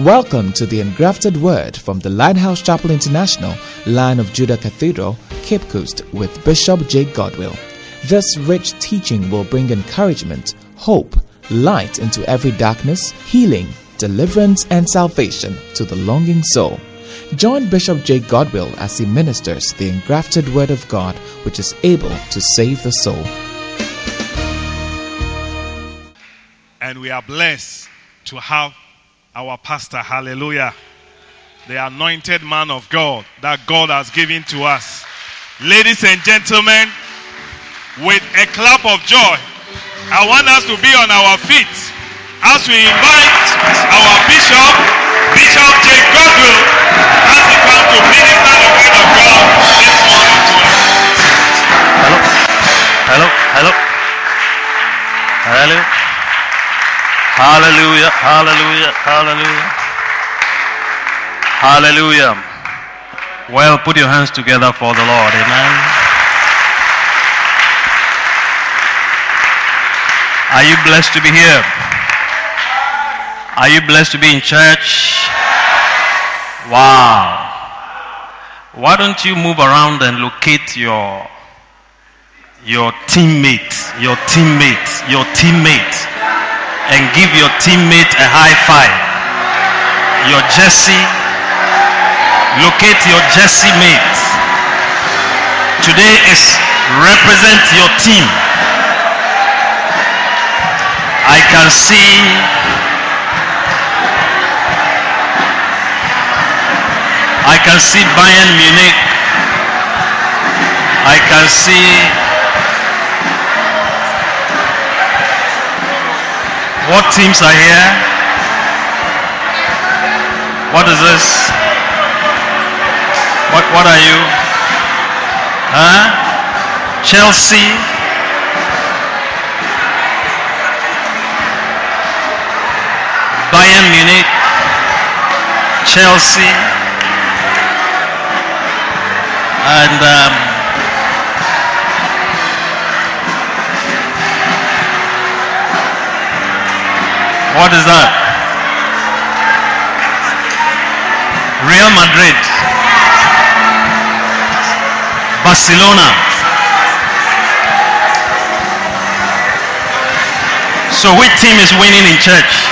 Welcome to the Engrafted Word from the Lighthouse Chapel International, Lion of Judah Cathedral, Cape Coast, with Bishop Jake Godwill. This rich teaching will bring encouragement, hope, light into every darkness, healing, deliverance, and salvation to the longing soul. Join Bishop Jake Godwill as he ministers the engrafted Word of God, which is able to save the soul. And we are blessed to have our pastor, hallelujah, the anointed man of God that God has given to us. Ladies and gentlemen, with a clap of joy, I want us to be on our feet as we invite our bishop, Bishop J. Godwill, as he comes to minister the word of God this morning to us. Hello. Hello. Hello. Hello. Hallelujah. Hallelujah. Hallelujah. Hallelujah. Well, put your hands together for the Lord. Amen. Are you blessed to be here? Are you blessed to be in church? Wow. Why don't you move around and locate your your teammate, your teammate, your teammate, and give your teammate a high five. Your Jesse, locate your Jesse mate. Today is represent your team. I can see I can see Bayern Munich. I can see What teams are here? What is this? What what are you? Huh? Chelsea? Bayern Munich? Chelsea? And um, What is that? Real Madrid. Barcelona. So which team is winning in church?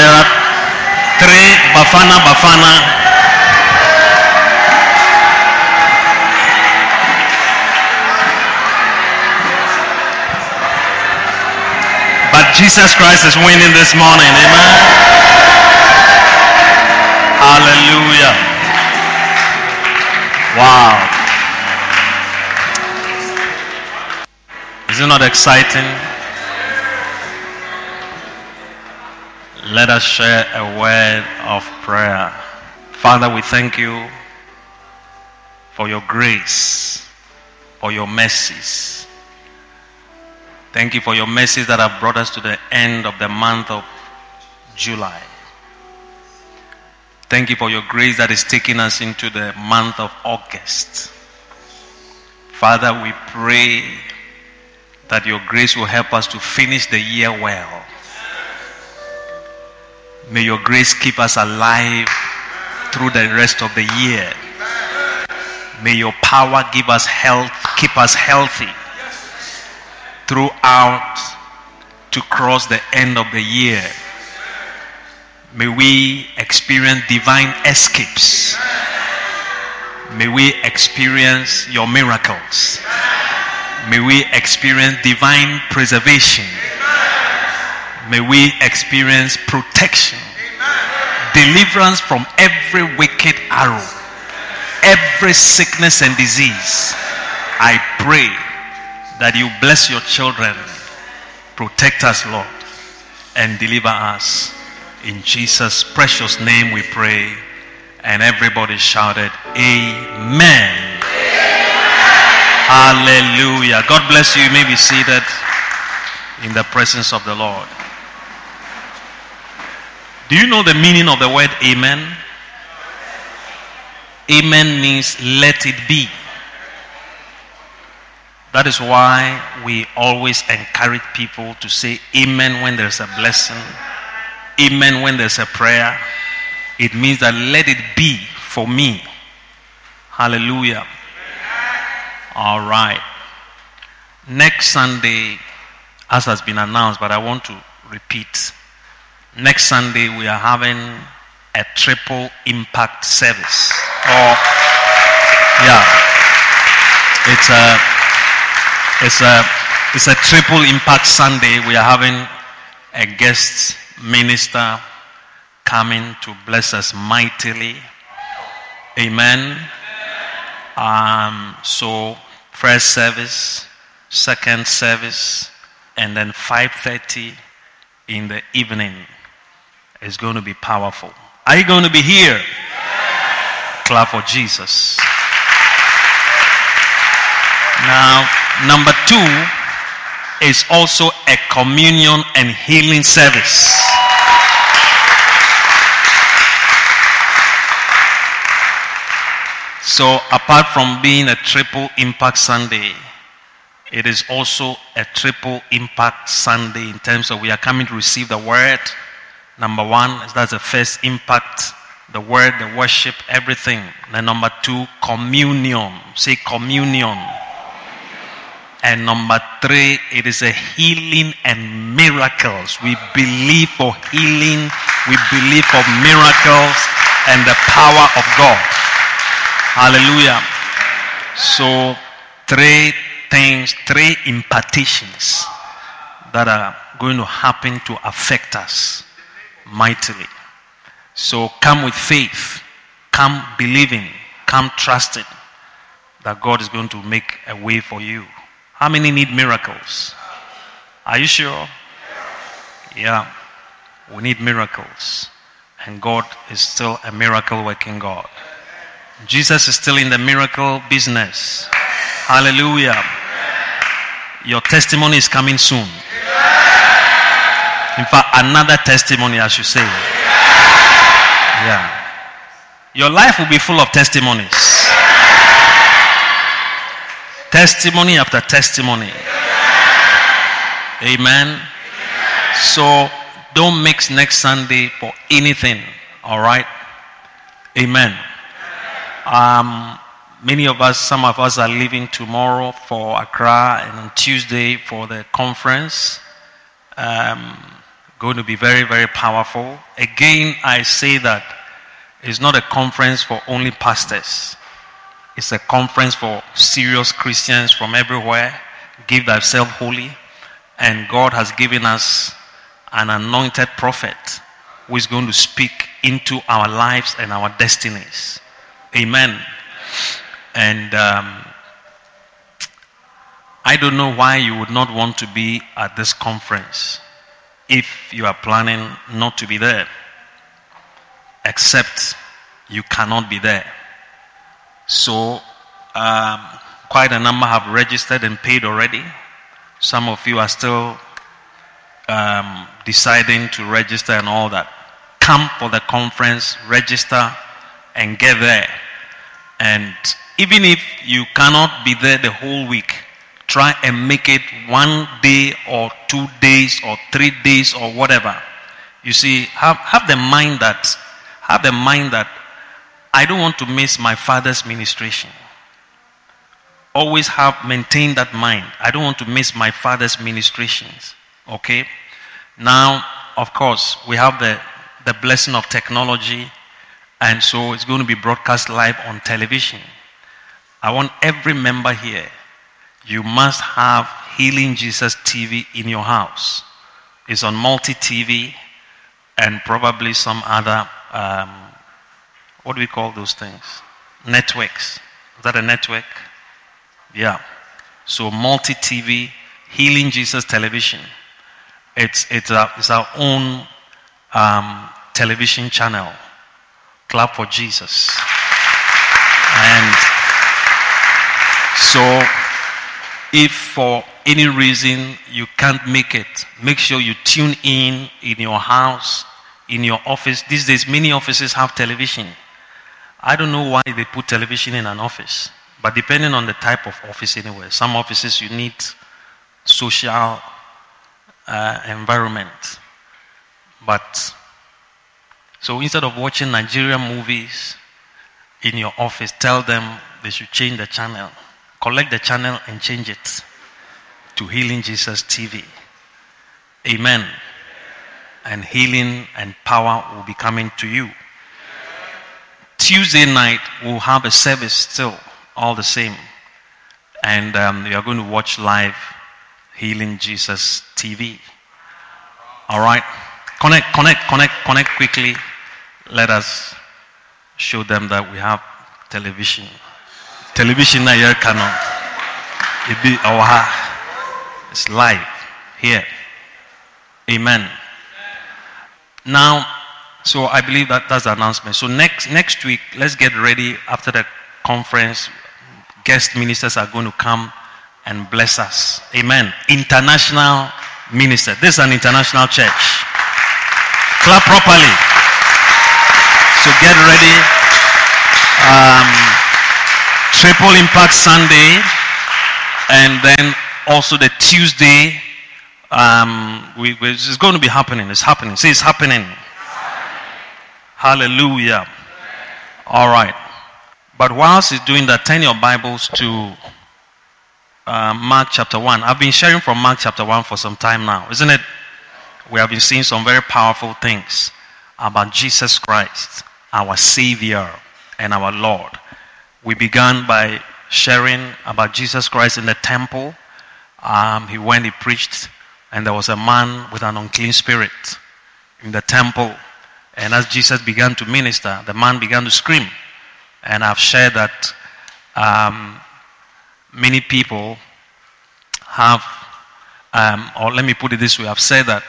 There are three Bafana Bafana. But Jesus Christ is winning this morning. Amen. Hallelujah. Wow. Is it not exciting? Let us share a word of prayer. Father, we thank you for your grace, for your mercies. Thank you for your mercies that have brought us to the end of the month of July. Thank you for your grace that is taking us into the month of August. Father, we pray that your grace will help us to finish the year well. May your grace keep us alive through the rest of the year. May your power give us health, keep us healthy throughout to cross the end of the year. May we experience divine escapes. May we experience your miracles. May we experience divine preservation. May we experience protection, deliverance from every wicked arrow, every sickness and disease. I pray that you bless your children, protect us, Lord, and deliver us. In Jesus' precious name we pray. And everybody shouted, Amen. Hallelujah. God bless you. You may be seated in the presence of the Lord. Do you know the meaning of the word amen? Amen means let it be. That is why we always encourage people to say amen when there's a blessing, amen when there's a prayer. It means that let it be for me. Hallelujah. All right. Next Sunday, as has been announced, but I want to repeat. Next Sunday, we are having a triple impact service. Or, yeah, it's a, it's a, it's a triple impact Sunday. We are having a guest minister coming to bless us mightily. Amen. Um, so first service, second service, and then 5:30 in the evening is going to be powerful. Are you going to be here? Clap for Jesus. Now, number two is also a communion and healing service. So, apart from being a triple impact Sunday, it is also a triple impact Sunday in terms of we are coming to receive the word. Number one, that's the first impact the word, the worship, everything. Then number two, communion. Say communion. And number three, it is a healing and miracles. We believe for healing, we believe for miracles and the power of God. Hallelujah. So, three things, three impartations that are going to happen to affect us mightily. So, come with faith, come believing, come trusting that God is going to make a way for you. How many need miracles? Are you sure? Yeah. We need miracles. And God is still a miracle working God. Jesus is still in the miracle business. Hallelujah. Your testimony is coming soon. In fact, another testimony, I should say. Yeah. Your life will be full of testimonies. Testimony after testimony. Amen. So don't mix next Sunday for anything. All right. Amen. Um, many of us, some of us are leaving tomorrow for Accra and on Tuesday for the conference. Um, going to be very, very powerful. Again, I say that it's not a conference for only pastors. It's a conference for serious Christians from everywhere. Give thyself wholly. And God has given us an anointed prophet who is going to speak into our lives and our destinies. Amen. And um, I don't know why you would not want to be at this conference if you are planning not to be there, except you cannot be there. So, um, quite a number have registered and paid already. Some of you are still um, deciding to register and all that. Come for the conference, register, and get there. And even if you cannot be there the whole week, try and make it one day or two days or three days or whatever. You see, have, have the mind that have the mind that I don't want to miss my father's ministration. Always have maintain that mind. I don't want to miss my father's ministrations. Okay? Now, of course, we have the, the blessing of technology, and so it's going to be broadcast live on television. I want every member here, you must have Healing Jesus TV in your house. It's on multi TV and probably some other, um, what do we call those things? Networks. Is that a network? Yeah. So multi TV, Healing Jesus Television. It's, it's, a, it's our own um, television channel. Clap for Jesus. And so, if for any reason you can't make it, make sure you tune in in your house, in your office. These days, many offices have television. I don't know why they put television in an office, but depending on the type of office anyway, some offices you need social uh, environment. But so instead of watching Nigerian movies in your office, tell them they should change the channel. Collect the channel and change it to Healing Jesus TV. Amen. And healing and power will be coming to you. Tuesday night, we'll have a service still, all the same. And um, you are going to watch live Healing Jesus TV. All right? Connect, connect, connect, connect quickly. Let us show them that we have television. Television na here canon. It be our it's live here. Amen. Now, so I believe that that's the announcement. So next next week, let's get ready after the conference. Guest ministers are going to come and bless us. Amen. International minister. This is an international church. Clap properly. So get ready. Um, triple impact Sunday, and then also the Tuesday. Um, we, we, it's going to be happening. It's happening. See, it's happening. Hallelujah. All right. But whilst he's doing that, turn your Bibles to uh, Mark chapter 1. I've been sharing from Mark chapter 1 for some time now, isn't it? We have been seeing some very powerful things about Jesus Christ, our Savior and our Lord. We began by sharing about Jesus Christ in the temple. Um, he went, he preached, and there was a man with an unclean spirit in the temple. And as Jesus began to minister, the man began to scream. And I've shared that um, many people have, um, or let me put it this way, I've said that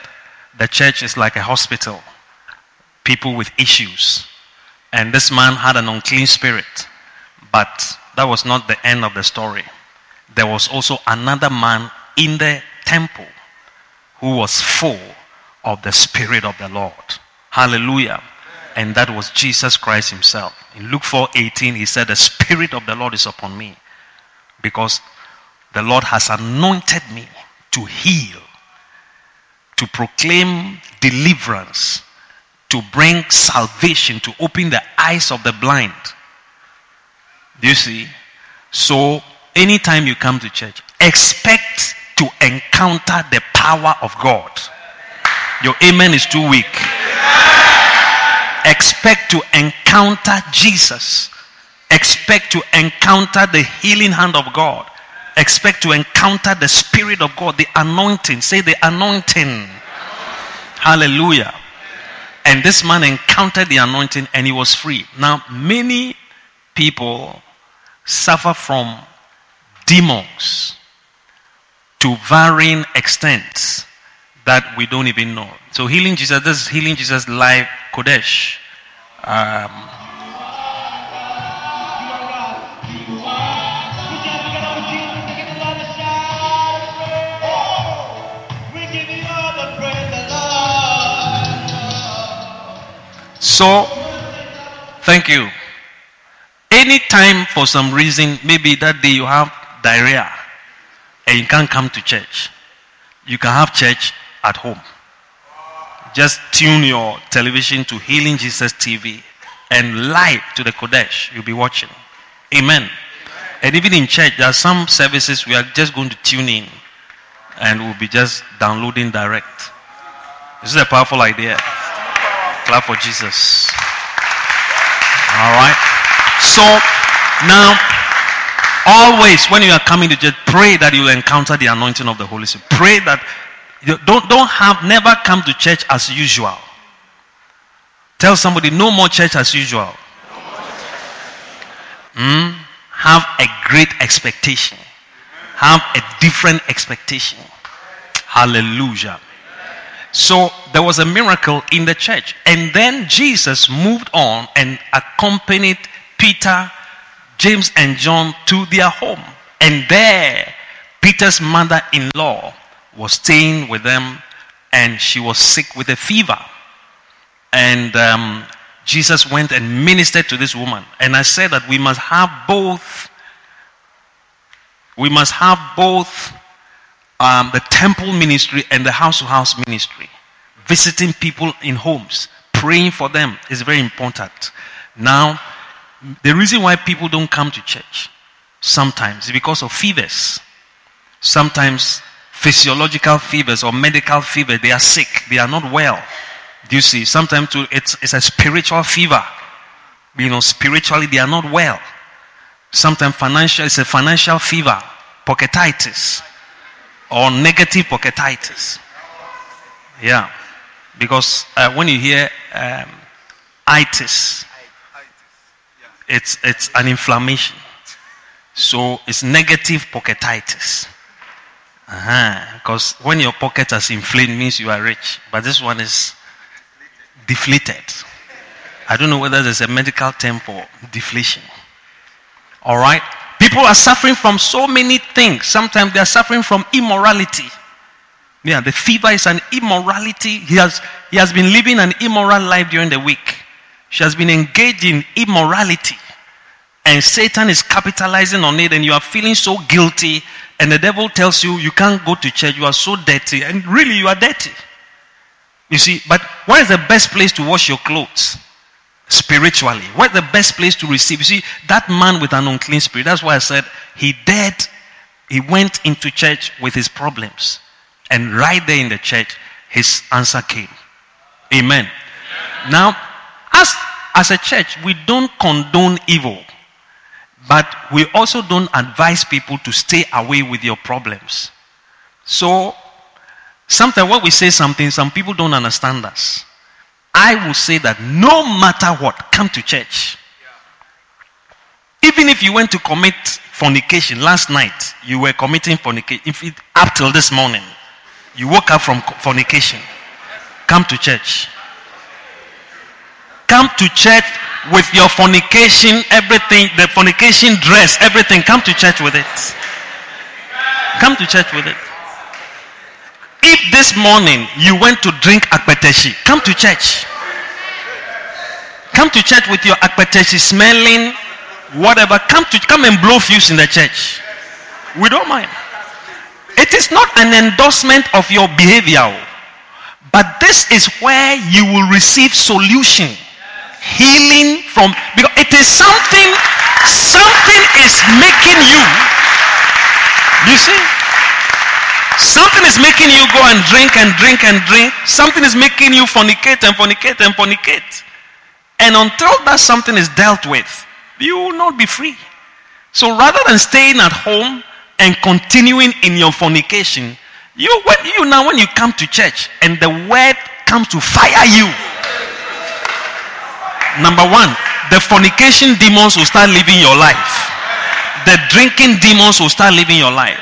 the church is like a hospital. People with issues. And this man had an unclean spirit. But that was not the end of the story. There was also another man in the temple who was full of the Spirit of the Lord. Hallelujah. And that was Jesus Christ Himself. In Luke 4 18, He said, The Spirit of the Lord is upon me because the Lord has anointed me to heal, to proclaim deliverance, to bring salvation, to open the eyes of the blind. Do you see? So, anytime you come to church, expect to encounter the power of God. Your amen is too weak. Expect to encounter Jesus. Expect to encounter the healing hand of God. Expect to encounter the Spirit of God, the anointing. Say the anointing. Hallelujah. And this man encountered the anointing and he was free. Now, many people suffer from demons to varying extents that we don't even know. So, healing Jesus, this is healing Jesus live Qodesh. Um, so, thank you. Anytime for some reason, maybe that day you have diarrhea and you can't come to church, you can have church at home. Just tune your television to Healing Jesus TV and live to the Qodesh you'll be watching. Amen. And even in church, there are some services we are just going to tune in and we'll be just downloading direct. This is a powerful idea. Clap for Jesus. All right. So now, always when you are coming to church, pray that you will encounter the anointing of the Holy Spirit. Pray that you don't don't have never come to church as usual. Tell somebody no more church as usual. Mm? Have a great expectation. Have a different expectation. Hallelujah. So there was a miracle in the church. And then Jesus moved on and accompanied Peter, James, and John to their home. And there, Peter's mother in law was staying with them and she was sick with a fever. And um, Jesus went and ministered to this woman. And I said that we must have both. We must have both um, the temple ministry and the house to house ministry. Visiting people in homes, praying for them is very important. Now, the reason why people don't come to church sometimes is because of fevers. Sometimes physiological fevers or medical fever, they are sick, they are not well. Do you see? Sometimes it's, it's a spiritual fever. You know, spiritually they are not well. Sometimes financial, it's a financial fever, pocketitis, or negative pocketitis. Yeah. Because uh, when you hear um, itis, it's, it's an inflammation. So it's negative pocketitis. Uh-huh. Because when your pocket has inflamed means you are rich. But this one is deflated. I don't know whether there's a medical term for deflation. All right? People are suffering from so many things. Sometimes they are suffering from immorality. Yeah, the fever is an immorality. He has, he has been living an immoral life during the week. She has been engaged in immorality. And Satan is capitalizing on it, and you are feeling so guilty. And the devil tells you, you can't go to church, you are so dirty. And really, you are dirty. You see, but where is the best place to wash your clothes? Spiritually. Where's the best place to receive? You see, that man with an unclean spirit, that's why I said he dared, he went into church with his problems. And right there in the church, his answer came. Amen. Now, as, as a church, we don't condone evil, but we also don't advise people to stay away with your problems. So, sometimes when we say something, some people don't understand us. I will say that no matter what, come to church. Even if you went to commit fornication last night, you were committing fornication. If it, up till this morning, you woke up from fornication. Come to church. Come to church with your fornication, everything, the fornication dress, everything. Come to church with it. Come to church with it. If this morning you went to drink akpeteshi, come to church. Come to church with your akpeteshi smelling, whatever. Come to come and blow fuse in the church. We don't mind. It is not an endorsement of your behavior. Oh. But this is where you will receive solution. Healing from because it is something something is making you. You see? Something is making you go and drink and drink and drink. Something is making you fornicate and fornicate and fornicate. And until that something is dealt with you will not be free. So rather than staying at home and continuing in your fornication, you when you now when you come to church and the word comes to fire you. Number one, the fornication demons will start living your life. The drinking demons will start living your life.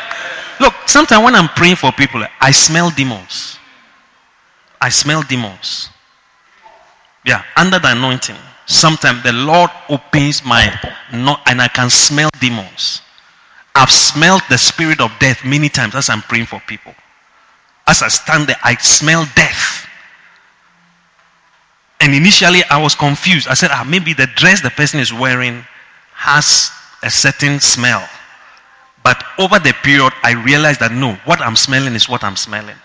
Look, sometimes when I'm praying for people, I smell demons. I smell demons. Yeah, under the anointing. Sometimes the Lord opens my not and I can smell demons. I've smelled the spirit of death many times as I'm praying for people. As I stand there, I smell death. And initially, I was confused. I said, ah, maybe the dress the person is wearing has a certain smell. But over the period, I realized that no, what I'm smelling is what I'm smelling.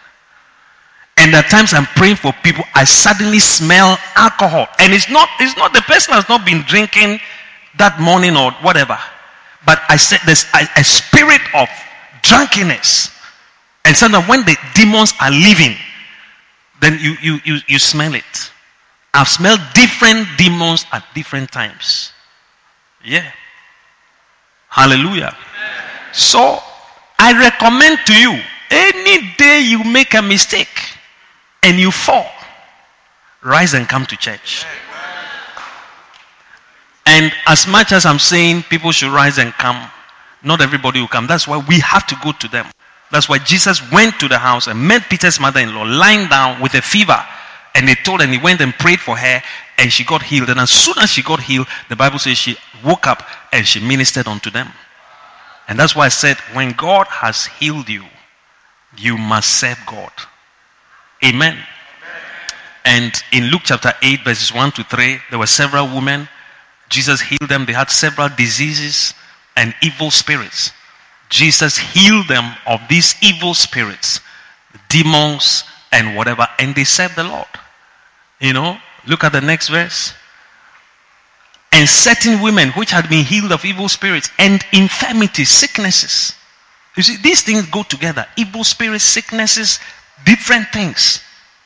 And at times I'm praying for people, I suddenly smell alcohol. And it's not, it's not the person has not been drinking that morning or whatever. But I said there's a, a spirit of drunkenness. And sometimes when the demons are leaving, then you, you, you, you smell it. I've smelled different demons at different times. Yeah. Hallelujah. So I recommend to you any day you make a mistake and you fall, rise and come to church. And as much as I'm saying people should rise and come, not everybody will come. That's why we have to go to them. That's why Jesus went to the house and met Peter's mother in law lying down with a fever. And they told and he went and prayed for her and she got healed. And as soon as she got healed, the Bible says she woke up and she ministered unto them. And that's why I said, when God has healed you, you must serve God. Amen. Amen. And in Luke chapter 8, verses 1 to 3, there were several women. Jesus healed them. They had several diseases and evil spirits. Jesus healed them of these evil spirits, demons, and whatever, and they served the Lord. You know, look at the next verse. And certain women which had been healed of evil spirits and infirmities, sicknesses. You see, these things go together. Evil spirits, sicknesses, different things.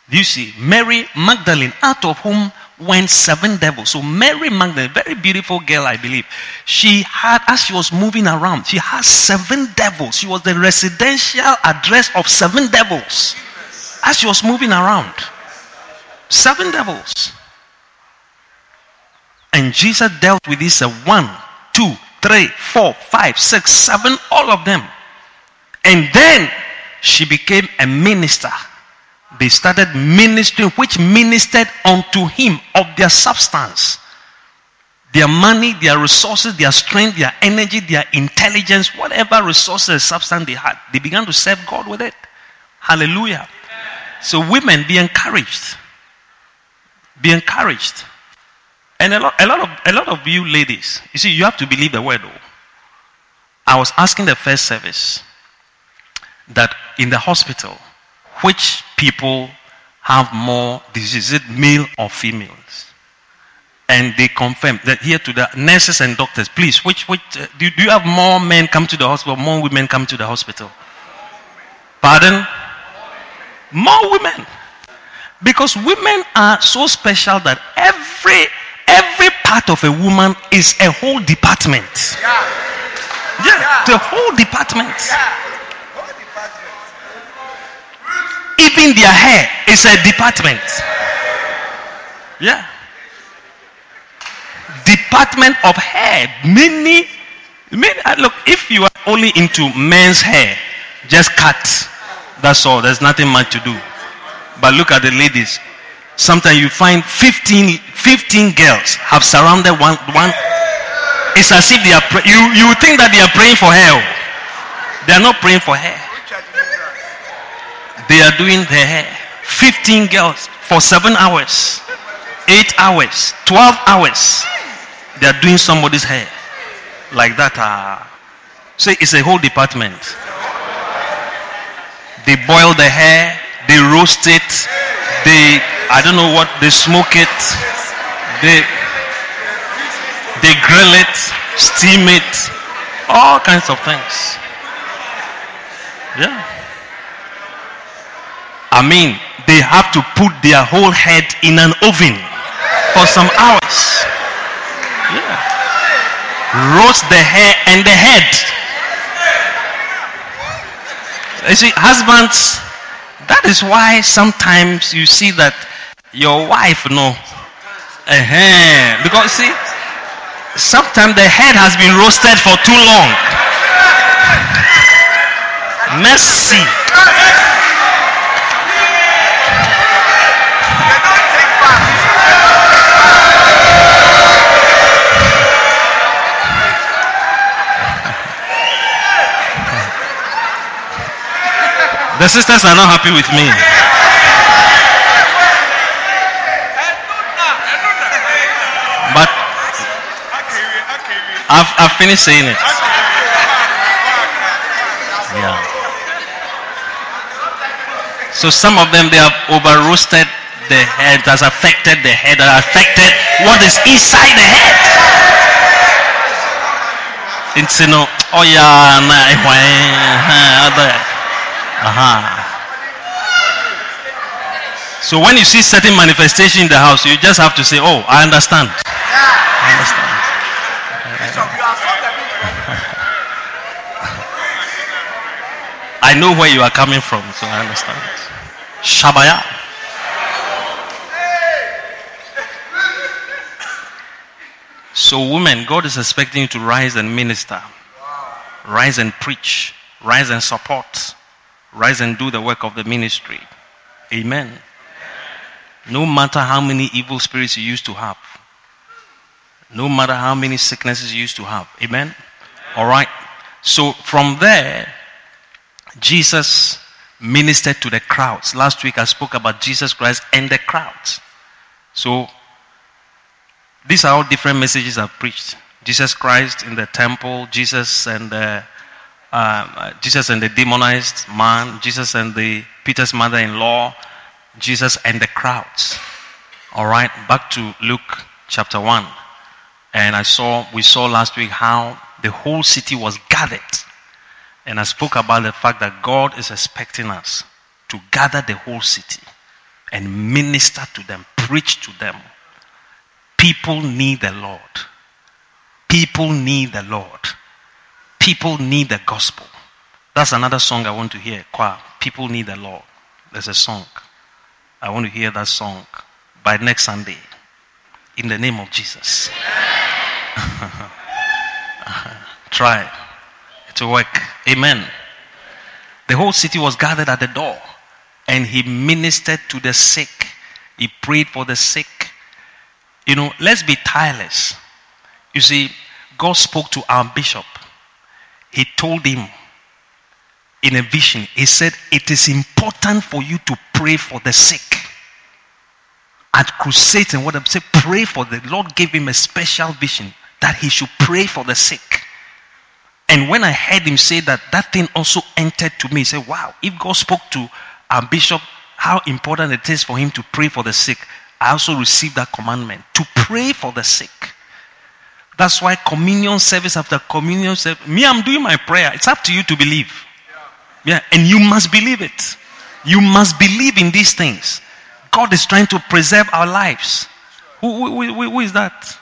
You see, Mary Magdalene, out of whom went seven devils. So Mary Magdalene, very beautiful girl, I believe. She had, as she was moving around, she had seven devils. She was the residential address of seven devils. As she was moving around. Seven devils. And Jesus dealt with this uh, one, two, three, four, five, six, seven, all of them. And then she became a minister. They started ministering, which ministered unto him of their substance. Their money, their resources, their strength, their energy, their intelligence, whatever resources, substance they had, they began to serve God with it. Hallelujah. So, women, be encouraged. Be encouraged. And a lot, a lot of a lot of you ladies, you see, you have to believe the word. Though. I was asking the first service that in the hospital, which people have more disease, is it male or females? And they confirmed that here to the nurses and doctors, please, which which uh, do, do you have more men come to the hospital, more women come to the hospital? Pardon? More women. Because women are so special that every every part of a woman is a whole department. Yeah, yeah the whole department. Yeah. Whole department. Even their hair is a department. Yeah. Department of hair. Many, many. Uh, look, if you are only into men's hair, just cut. That's all. There's nothing much to do. But look at the ladies. Sometimes you find 15, 15 girls have surrounded one, one. It's as if they are, pray- you, you think that they are praying for her. They are not praying for her. They are doing their hair. 15 girls for seven hours, eight hours, 12 hours. They are doing somebody's hair. Like that. Uh, so it's a whole department. They boil the hair, they roast it, they I don't know what they smoke it, they they grill it, steam it, all kinds of things. Yeah. I mean, they have to put their whole head in an oven for some hours. Yeah. Roast the hair and the head. You see, husbands, that is why sometimes you see that your wife no uh-huh. because see sometimes the head has been roasted for too long. Mercy the sisters are not happy with me But I've, I've finished saying it. Yeah. So some of them they have over roasted the head, has affected the head, has affected what is inside the head. It's you know, oh yeah, nah, eh, eh, eh, uh-huh. So when you see certain manifestation in the house, you just have to say, "Oh, I understand." I understand. I know where you are coming from, so I understand. Shabaya. So, women, God is expecting you to rise and minister, rise and preach, rise and support, rise and do the work of the ministry. Amen. No matter how many evil spirits you used to have, no matter how many sicknesses you used to have. Amen. All right. So from there, Jesus ministered to the crowds. Last week I spoke about Jesus Christ and the crowds. So, these are all different messages I've preached. Jesus Christ in the temple, Jesus and the, uh, Jesus and the demonized man, Jesus and the Peter's mother-in-law, Jesus and the crowds. All right, back to Luke chapter 1. And I saw, we saw last week how the whole city was gathered. And I spoke about the fact that God is expecting us to gather the whole city and minister to them, preach to them. People need the Lord. People need the Lord. People need the gospel. That's another song I want to hear. Choir. People need the Lord. There's a song. I want to hear that song by next Sunday. In the name of Jesus. Try. to work. Amen. The whole city was gathered at the door and he ministered to the sick. He prayed for the sick. You know, let's be tireless. You see, God spoke to our bishop. He told him in a vision, He said, It is important for you to pray for the sick. At crusades and what I'm saying, pray for the Lord gave him a special vision that he should pray for the sick. And when I heard him say that, that thing also entered to me. He said, Wow, if God spoke to our bishop how important it is for him to pray for the sick, I also received that commandment to pray for the sick. That's why communion service after communion service, me, I'm doing my prayer. It's up to you to believe. Yeah, and you must believe it. You must believe in these things. God is trying to preserve our lives. Who, who, who, who is that?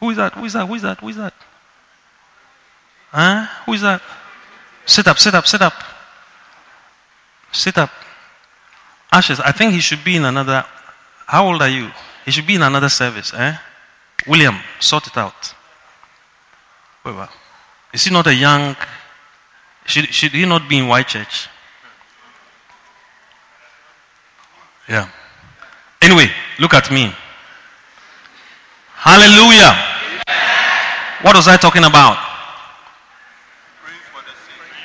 Who is that? Who is that? Who is that? Who is that? Huh? Who is that? Sit up, sit up, sit up. Sit up. Ashes, I think he should be in another. How old are you? He should be in another service, eh? William, sort it out. Is he not a young? Should, should he not be in White Church? Yeah. Anyway, look at me. Hallelujah. What was I talking about?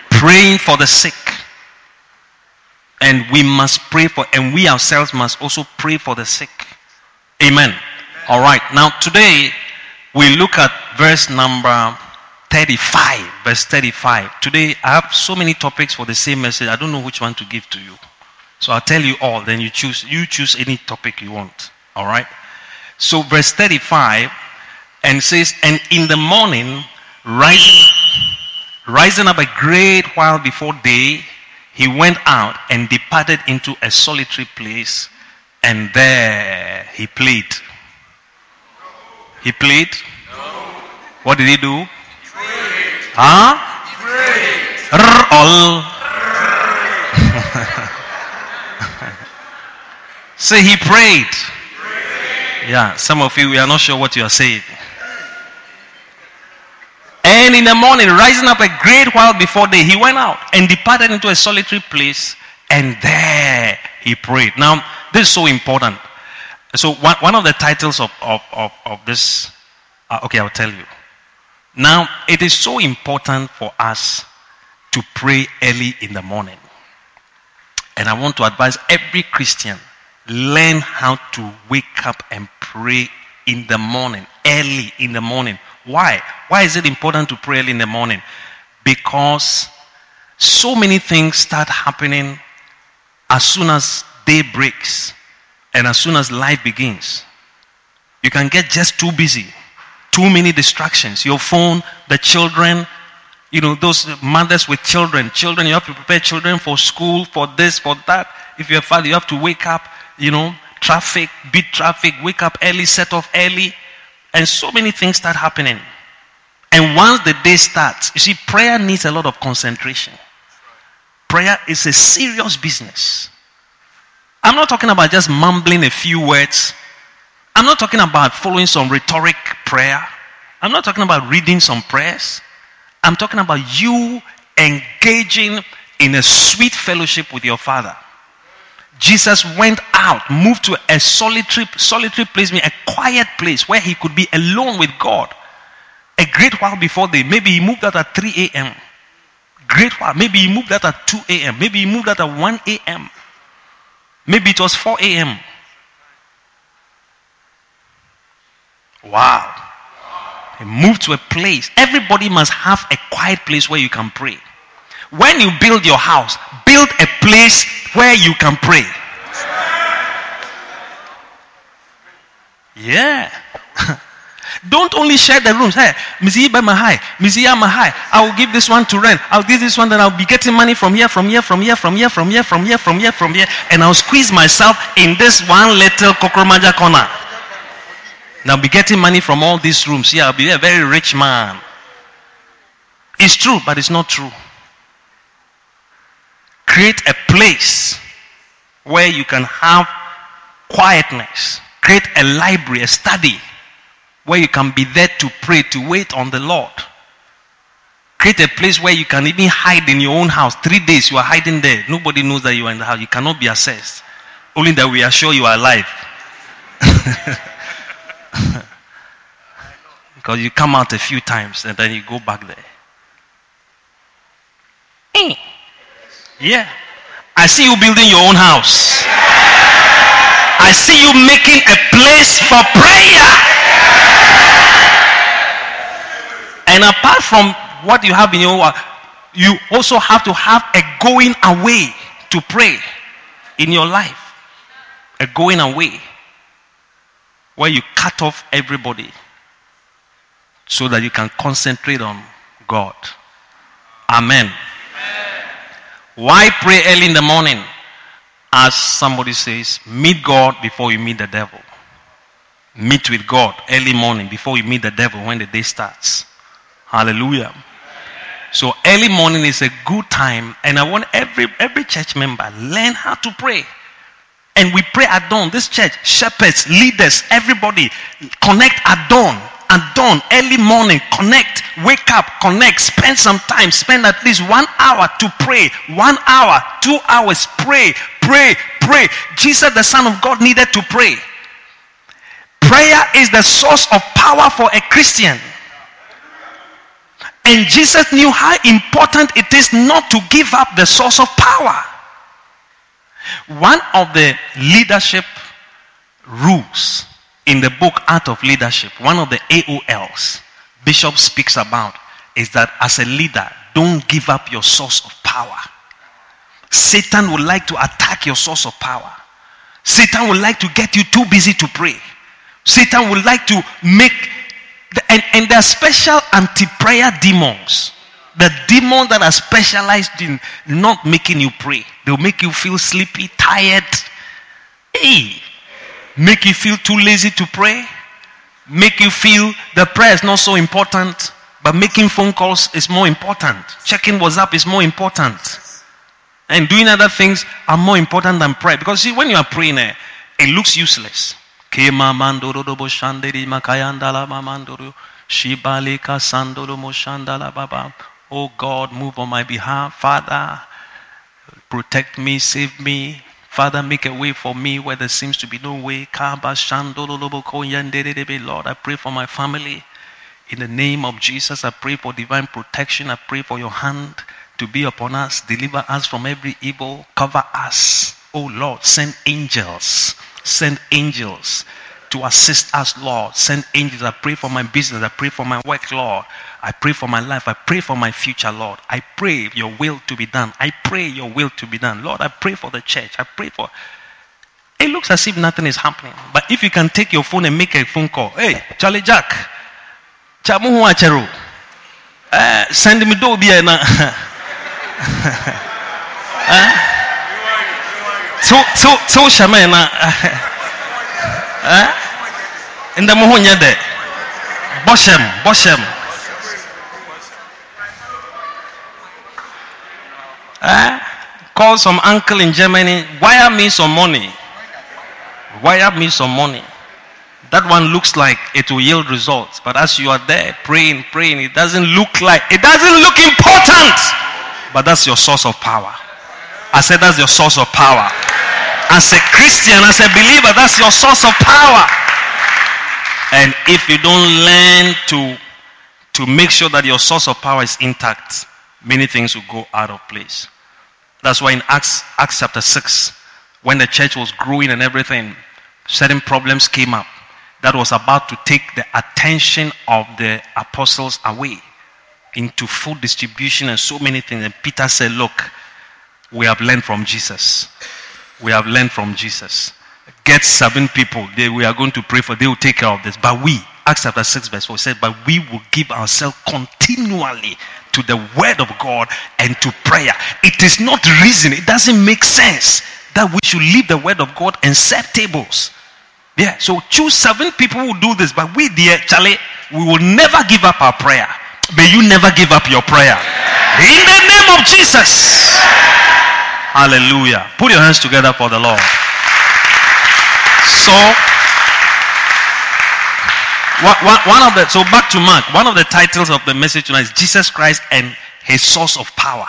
Praying for the sick. And we must pray for, and we ourselves must also pray for the sick. Amen. All right. Now, today, we look at verse number 35. Verse 35. Today, I have so many topics for the same message. I don't know which one to give to you. So I'll tell you all, then you choose. You choose any topic you want. All right. So, verse 35 and says, And in the morning, rising, rising up a great while before day, he went out and departed into a solitary place, and there he played. He played? No. What did he do? Prayed. Huh? Prayed. All. Say he prayed. prayed. Yeah, some of you we are not sure what you are saying. And in the morning, rising up a great while before day, he went out and departed into a solitary place, and there he prayed. Now, this is so important. So, one, one of the titles of, of, of, of this, uh, okay, I'll tell you. Now, it is so important for us to pray early in the morning. And I want to advise every Christian learn how to wake up and pray in the morning, early in the morning. Why? Why is it important to pray early in the morning? Because so many things start happening as soon as day breaks and as soon as life begins. You can get just too busy, too many distractions. Your phone, the children, you know, those mothers with children, children, you have to prepare children for school, for this, for that. If you're a father, you have to wake up, you know, traffic, beat traffic, wake up early, set off early. And so many things start happening. And once the day starts, you see, prayer needs a lot of concentration. Prayer is a serious business. I'm not talking about just mumbling a few words. I'm not talking about following some rhetoric prayer. I'm not talking about reading some prayers. I'm talking about you engaging in a sweet fellowship with your Father. Jesus went out, moved to a solitary, solitary place, a quiet place where he could be alone with God. A great while before day. Maybe he moved out at 3 a.m. Great while. Maybe he moved out at 2 a.m. Maybe he moved out at 1 a.m. Maybe it was 4 a.m. Wow. Move to a place. Everybody must have a quiet place where you can pray. When you build your house, build a place where you can pray. Yeah. Don't only share the rooms. Hey, Missy Mahai, Missy Mahai. I will give this one to rent. I'll give this one, then I'll be getting money from here, from here, from here, from here, from here, from here, from here, from here, and I'll squeeze myself in this one little Kokromaja corner. And I'll be getting money from all these rooms. Yeah, I'll be a very rich man. It's true, but it's not true. Create a place where you can have quietness. Create a library, a study, where you can be there to pray, to wait on the Lord. Create a place where you can even hide in your own house. Three days you are hiding there. Nobody knows that you are in the house. You cannot be assessed. Only that we are sure you are alive. because you come out a few times and then you go back there. Eh. Yeah. I see you building your own house. I see you making a place for prayer. And apart from what you have in your work, you also have to have a going away to pray in your life. A going away where you cut off everybody so that you can concentrate on God. Amen. Amen. Why pray early in the morning? As somebody says, meet God before you meet the devil. Meet with God early morning before you meet the devil when the day starts. Hallelujah. So early morning is a good time, and I want every every church member learn how to pray. And we pray at dawn. This church, shepherds, leaders, everybody connect at dawn. At dawn, early morning, connect, wake up, connect, spend some time, spend at least one hour to pray. One hour, two hours, pray, pray, pray. Jesus, the Son of God, needed to pray. Prayer is the source of power for a Christian. And Jesus knew how important it is not to give up the source of power. One of the leadership rules in the book Art of Leadership, one of the AOLs Bishop speaks about is that as a leader, don't give up your source of power. Satan would like to attack your source of power. Satan would like to get you too busy to pray. Satan would like to make, and, and there are special anti prayer demons the demons that are specialized in not making you pray, they'll make you feel sleepy, tired. Hey, make you feel too lazy to pray, make you feel the prayer is not so important, but making phone calls is more important. Checking WhatsApp is more important. And doing other things are more important than prayer. Because see, when you are praying, eh, it looks useless. Oh God, move on my behalf. Father, protect me, save me. Father, make a way for me where there seems to be no way. Lord, I pray for my family. In the name of Jesus, I pray for divine protection. I pray for your hand to be upon us. Deliver us from every evil. Cover us. Oh Lord, send angels. Send angels to assist us, Lord. Send angels. I pray for my business. I pray for my work, Lord. I pray for my life. I pray for my future, Lord. I pray your will to be done. I pray your will to be done. Lord, I pray for the church. I pray for. It looks as if nothing is happening. But if you can take your phone and make a phone call, hey, Charlie Jack, Chamu Acheru, eh, send me do na. So shamena. Eh? Nda mo de. Boshem, Boshem. Eh? Call some uncle in Germany, wire me some money. Wire me some money. That one looks like it will yield results. But as you are there praying, praying, it doesn't look like, it doesn't look important. But that's your source of power. I said that's your source of power. As a Christian, as a believer, that's your source of power. And if you don't learn to, to make sure that your source of power is intact, many things will go out of place. That's why in Acts, Acts chapter 6, when the church was growing and everything, certain problems came up. that was about to take the attention of the apostles away into food distribution and so many things. And Peter said, Look, we have learned from Jesus. We have learned from Jesus. Get seven people. They, we are going to pray for. They will take care of this. But we, Acts chapter 6, verse 4 said, But we will give ourselves continually to the word of God and to prayer. It is not reason. It doesn't make sense that we should leave the word of God and set tables. Yeah, so choose seven people who do this. But we, dear Charlie, we will never give up our prayer. May you never give up your prayer. In the name of Jesus. Hallelujah. Put your hands together for the Lord. So, one of the, so back to Mark, one of the titles of the message tonight is Jesus Christ and his source of power.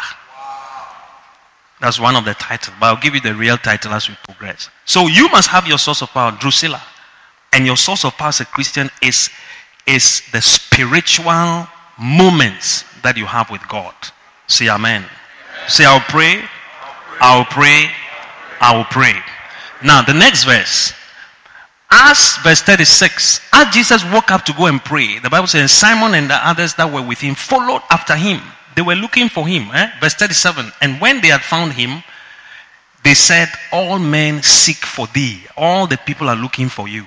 That's one of the titles, but I'll give you the real title as we progress. So you must have your source of power, Drusilla. And your source of power as a Christian is, is the spiritual moments that you have with God. Say amen. Say, I'll pray, I'll pray, I will pray. Now, the next verse. As verse 36, as Jesus woke up to go and pray, the Bible says Simon and the others that were with him followed after him. They were looking for him. Eh? Verse 37. And when they had found him, they said, All men seek for thee. All the people are looking for you.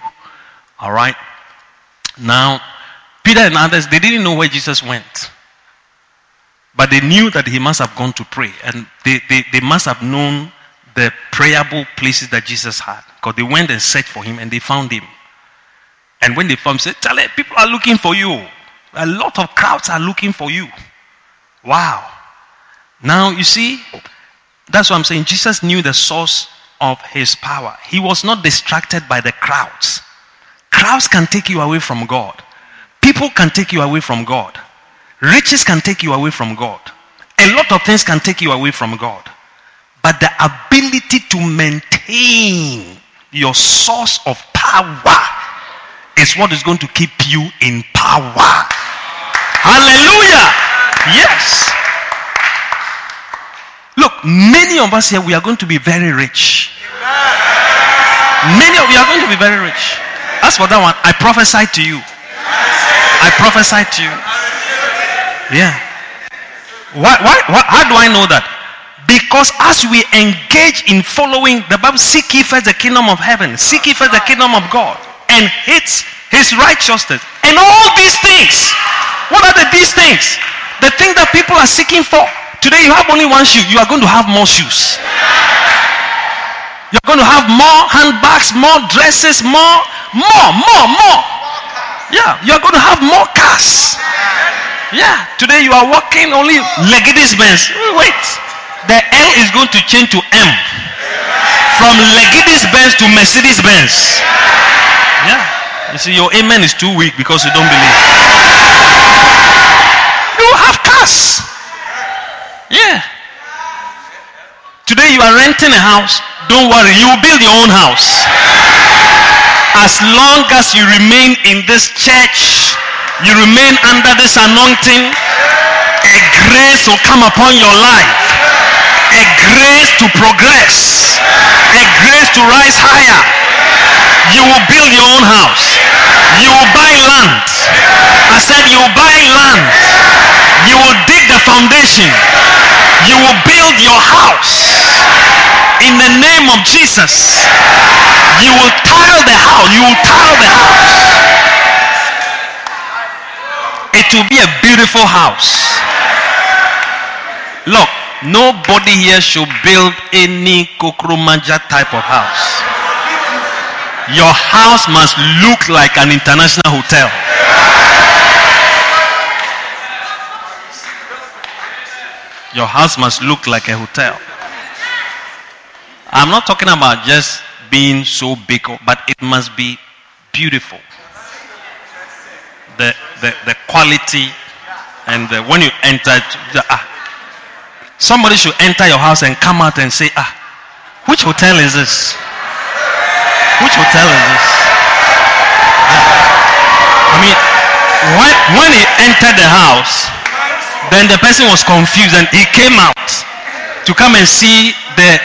All right. Now, Peter and others, they didn't know where Jesus went. But they knew that he must have gone to pray. And they, they, they must have known the prayable places that Jesus had. Because they went and searched for him and they found him. And when they found him, said, Charlie, people are looking for you. A lot of crowds are looking for you. Wow. Now you see, that's what I'm saying. Jesus knew the source of his power. He was not distracted by the crowds. Crowds can take you away from God. People can take you away from God. Riches can take you away from God. A lot of things can take you away from God. But the ability to maintain your source of power is what is going to keep you in power. Hallelujah. Yes. Look, many of us here, we are going to be very rich. Many of you are going to be very rich. As for that one, I prophesy to you. I prophesy to you. Yeah. Why, why, why, how do I know that? Because as we engage in following the Bible, seek ye first the kingdom of heaven, seek ye first the kingdom of God, and hits his righteousness. And all these things. What are the, these things? The thing that people are seeking for. Today you have only one shoe. You are going to have more shoes. You're going to have more handbags, more dresses, more, more, more, more. Yeah, you're going to have more cars. Yeah, today you are walking only Legidis Benz. Wait, the L is going to change to M. From Legidis Benz to Mercedes Benz. Yeah, you see, your amen is too weak because you don't believe. You have cars. Yeah. Today you are renting a house. Don't worry, you will build your own house as long as you remain in this church, you remain under this anointing, a grace will come upon your life. A grace to progress. A grace to rise higher. You will build your own house. You will buy land. I said you will buy land. You will dig the foundation. You will build your house. In the name of Jesus. You will tile the house. You will tile the house. It will be a beautiful house. Look, nobody here should build any Kokromanja type of house. Your house must look like an international hotel. Your house must look like a hotel. I'm not talking about just being so big, but it must be beautiful. The, the, the quality and the, when you enter, the, ah, somebody should enter your house and come out and say, ah, which hotel is this? Which hotel is this? I mean, when, when he entered the house, then the person was confused and he came out to come and see the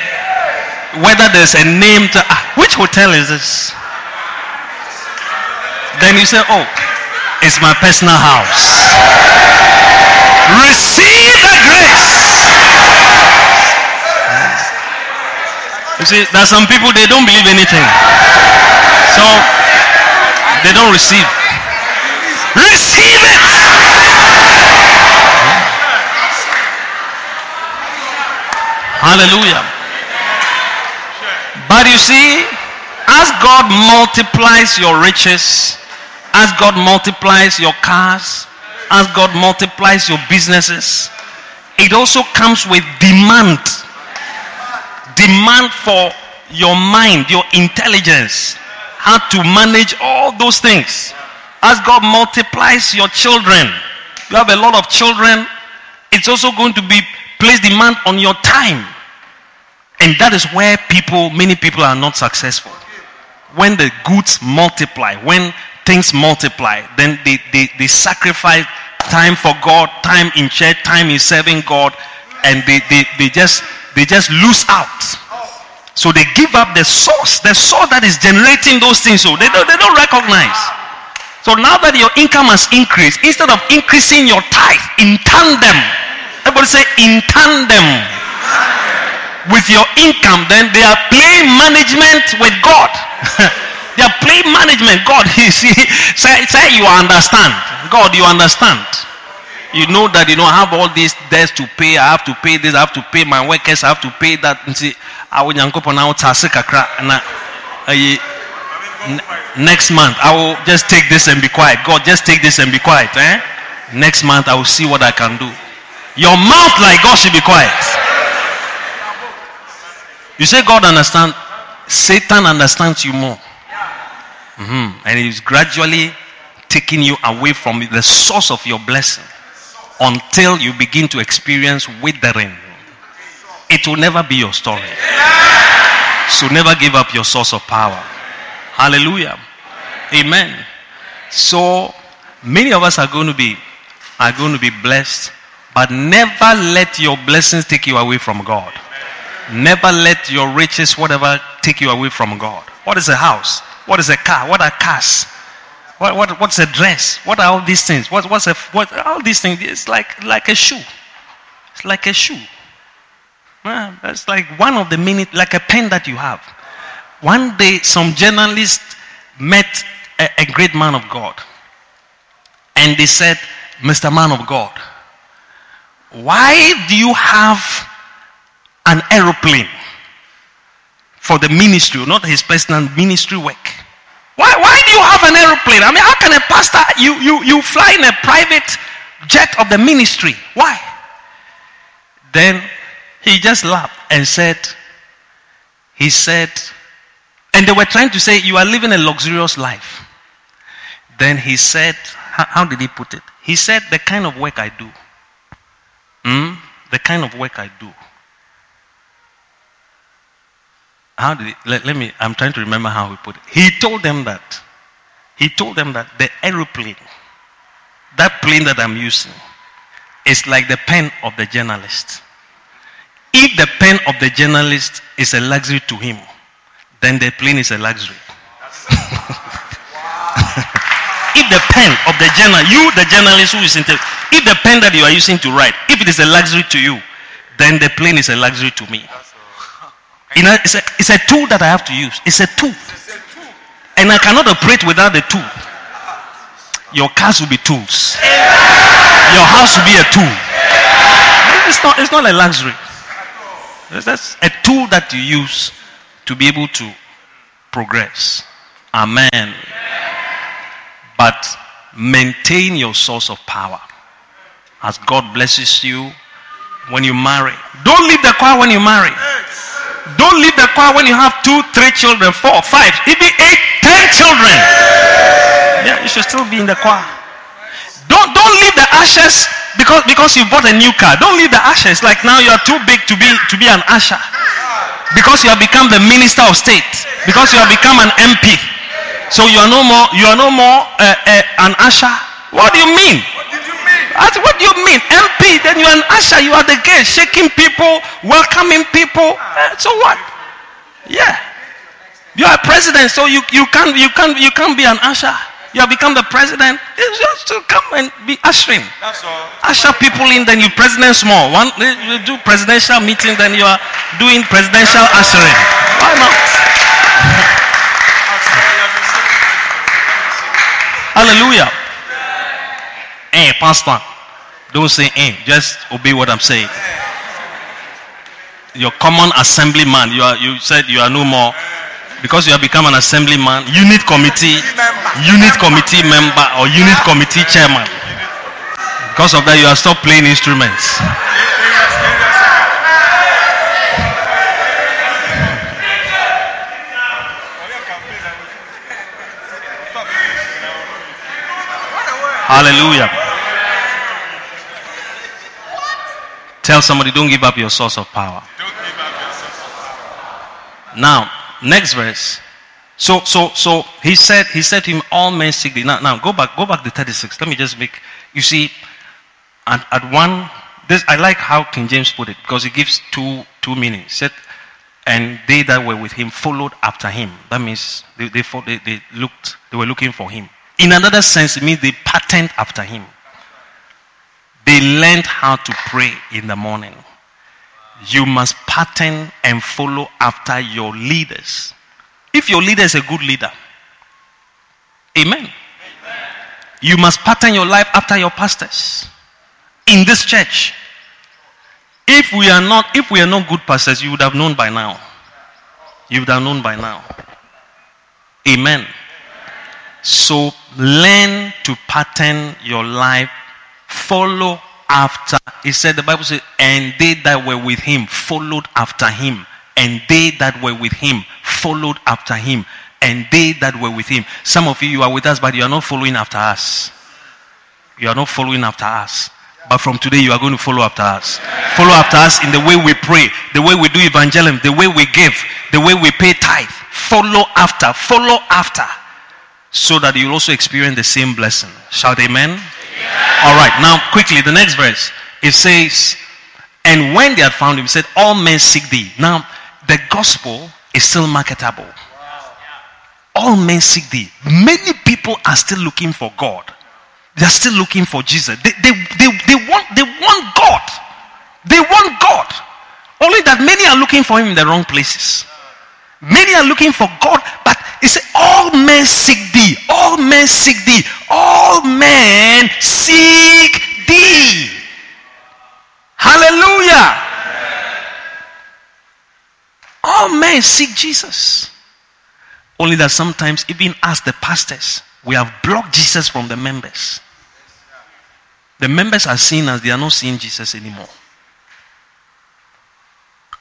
whether there's a name to ah, which hotel is this then you say, Oh, it's my personal house. Receive the grace. You see, there are some people they don't believe anything. So they don't receive. Receive it. Hallelujah. But you see, as God multiplies your riches, as God multiplies your cars, as God multiplies your businesses, it also comes with demand. Demand for your mind, your intelligence, how to manage all those things. As God multiplies your children, you have a lot of children, it's also going to be place demand on your time. And that is where people, many people are not successful. When the goods multiply, when things multiply, then they, they, they sacrifice time for God, time in church, time in serving God, and they, they, they just they just lose out. So they give up the source, the source that is generating those things. So they don't, they don't recognize. So now that your income has increased, instead of increasing your tithe in tandem, everybody say in tandem with your income, then they are playing management with God. they playing management. God, you see, say, say you understand. God, you understand. You know that you know I have all these debts to pay. I have to pay this. I have to pay my workers. I have to pay that. You see, I will now next month I will just take this and be quiet. God, just take this and be quiet. Eh? Next month I will see what I can do. Your mouth like God should be quiet. You say God understand. Satan understands you more. Mm-hmm. And he's gradually taking you away from the source of your blessing until you begin to experience withering. It will never be your story. So never give up your source of power. Hallelujah. Amen. So many of us are going to be are going to be blessed, but never let your blessings take you away from God. Never let your riches, whatever, take you away from God. What is a house? What is a car? What are cars? What, what, what's a dress? What are all these things? What, what's a, what, all these things? It's like, like a shoe. It's like a shoe. It's like one of the many, like a pen that you have. One day, some journalists met a, a great man of God. And they said, Mr. Man of God, why do you have an aeroplane for the ministry, not his personal ministry work? Why, why do you have an aeroplane? I mean, how can a pastor, you, you, you fly in a private jet of the ministry? Why? Then he just laughed and said, he said, and they were trying to say, you are living a luxurious life. Then he said, how, did he put it? He said, the kind of work I do. Hmm? The kind of work I do. How did he, let, let me, I'm trying to remember how he put it. He told them that, he told them that the aeroplane, that plane that I'm using, is like the pen of the journalist. If the pen of the journalist is a luxury to him, then the plane is a luxury. if the pen of the journal, you the journalist who is in, if the pen that you are using to write, if it is a luxury to you, then the plane is a luxury to me. You know, it's a, it's a tool that I have to use. It's a tool. And I cannot operate without the tool. Your cars will be tools. Your house will be a tool. It's not, it's not a luxury. That's a tool that you use to be able to progress. Amen. But maintain your source of power. As God blesses you when you marry. Don't leave the choir when you marry. Don't leave the choir when you have two, three children, four, five, even eight, ten children. Yeah, you should still be in the choir. Don't don't leave the ashes because because you bought a new car. Don't leave the ashes like now you are too big to be to be an usher. Because you have become the minister of state. Because you have become an MP. So you are no more you are no more uh, uh, an usher. What do you mean? What, did you mean? what do you mean? Then you're an usher, you are the gate, shaking people, welcoming people. Uh, so what? Yeah. You are president, so you, you can't you can't you can't be an usher. You have become the president. It's just to come and be ushering. That's all. Usher people in, then you president small. One you do presidential meeting, then you are doing presidential ushering. Why not? Hallelujah. Eh, pastor. Don't say eh. Just obey what I'm saying. Your common assemblyman. You are you said you are no more because you have become an assemblyman, unit committee, unit committee member or unit committee chairman. Because of that, you have stopped playing instruments. Hallelujah. Tell somebody, don't give up your source of power. Don't give up your source of power. Now, next verse. So, so, so he said, he said to him, all men seek thee. Now, now go back, go back to 36. Let me just make, you see, at, at one, this, I like how King James put it because it gives two, two meanings. He said, and they that were with him followed after him. That means they, they, they, they looked, they were looking for him. In another sense, it means they patterned after him. They learned how to pray in the morning. You must pattern and follow after your leaders. If your leader is a good leader, amen. You must pattern your life after your pastors in this church. If we are not, if we are not good pastors, you would have known by now. You would have known by now. Amen. So learn to pattern your life. Follow after. He said the Bible says, and they that were with him followed after him. And they that were with him followed after him. And they that were with him. Some of you, you are with us, but you are not following after us. You are not following after us. But from today, you are going to follow after us. Follow after us in the way we pray, the way we do evangelism, the way we give, the way we pay tithe. Follow after. Follow after. So that you'll also experience the same blessing. Shout amen. All right. Now, quickly, the next verse. It says, And when they had found him, he said, All men seek thee. Now, the gospel is still marketable. All men seek thee. Many people are still looking for God. They are still looking for Jesus. They, they, they, they, want, they want God. They want God. Only that many are looking for him in the wrong places. Many are looking for God, but said, All men seek thee. All men seek thee. All men seek thee. Hallelujah. All men seek Jesus. Only that sometimes, even as the pastors, we have blocked Jesus from the members. The members are seeing as they are not seeing Jesus anymore.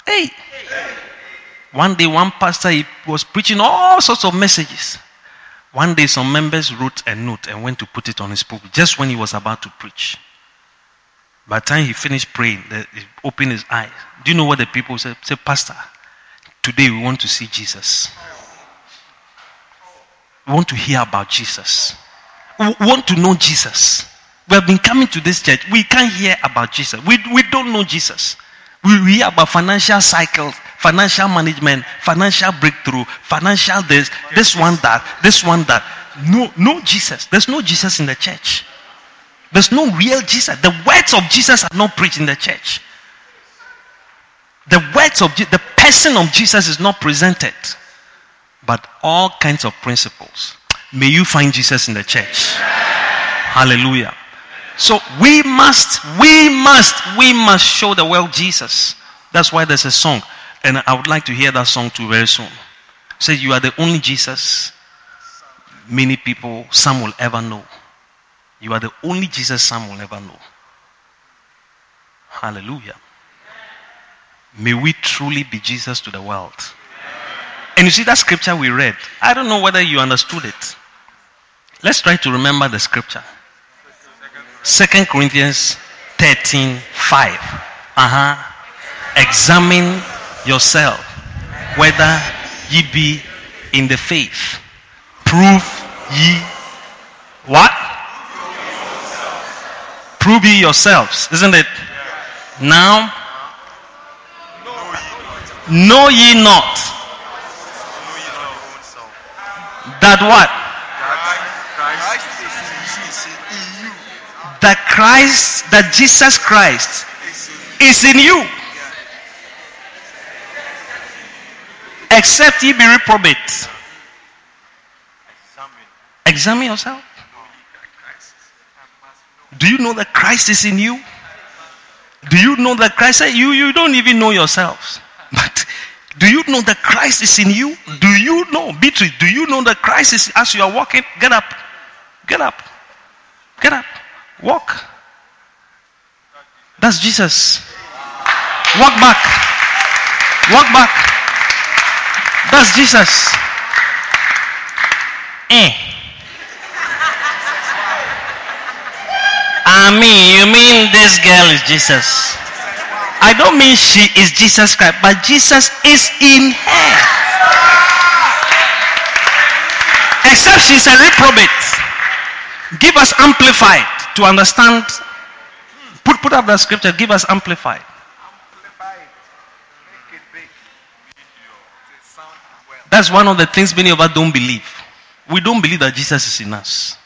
Hey. One day, one pastor he was preaching all sorts of messages. One day, some members wrote a note and went to put it on his pulpit just when he was about to preach. By the time he finished praying, he opened his eyes. Do you know what the people said? Say, Pastor, today we want to see Jesus. We want to hear about Jesus. We want to know Jesus. We have been coming to this church. We can't hear about Jesus. We, we don't know Jesus. We, we hear about financial cycles, financial management, financial breakthrough, financial this, this one that, this one that. No, no Jesus. There's no Jesus in the church. There's no real Jesus. The words of Jesus are not preached in the church. The words of the person of Jesus is not presented, but all kinds of principles. May you find Jesus in the church. Hallelujah. So we must, we must, we must show the world Jesus. That's why there's a song. And I would like to hear that song too very soon. Say, You are the only Jesus many people, some will ever know. You are the only Jesus some will ever know. Hallelujah. May we truly be Jesus to the world. And you see that scripture we read. I don't know whether you understood it. Let's try to remember the scripture. Second Corinthians 13 5. Uh-huh. Examine yourself whether ye be in the faith. Prove ye what? Prove ye yourselves, isn't it? Now, know ye not that what? that Christ, that Jesus Christ is in you. Except ye be reprobate. Examine yourself. Do you know that Christ is in you? Do you know that Christ eh, you you don't even know yourselves. But do you know that Christ is in you? Do you know, Beatrice, do you know that Christ is as you are walking? Get up. Get up. Get up. Walk. That's Jesus. Walk back. Walk back. That's Jesus. Eh. I mean, you mean this girl is Jesus? I don't mean she is Jesus Christ, but Jesus is in her. Except she's a reprobate. Give us amplified to understand. Put, put up the scripture. Give us amplified. That's one of the things many of us don't believe. We don't believe that Jesus is in us.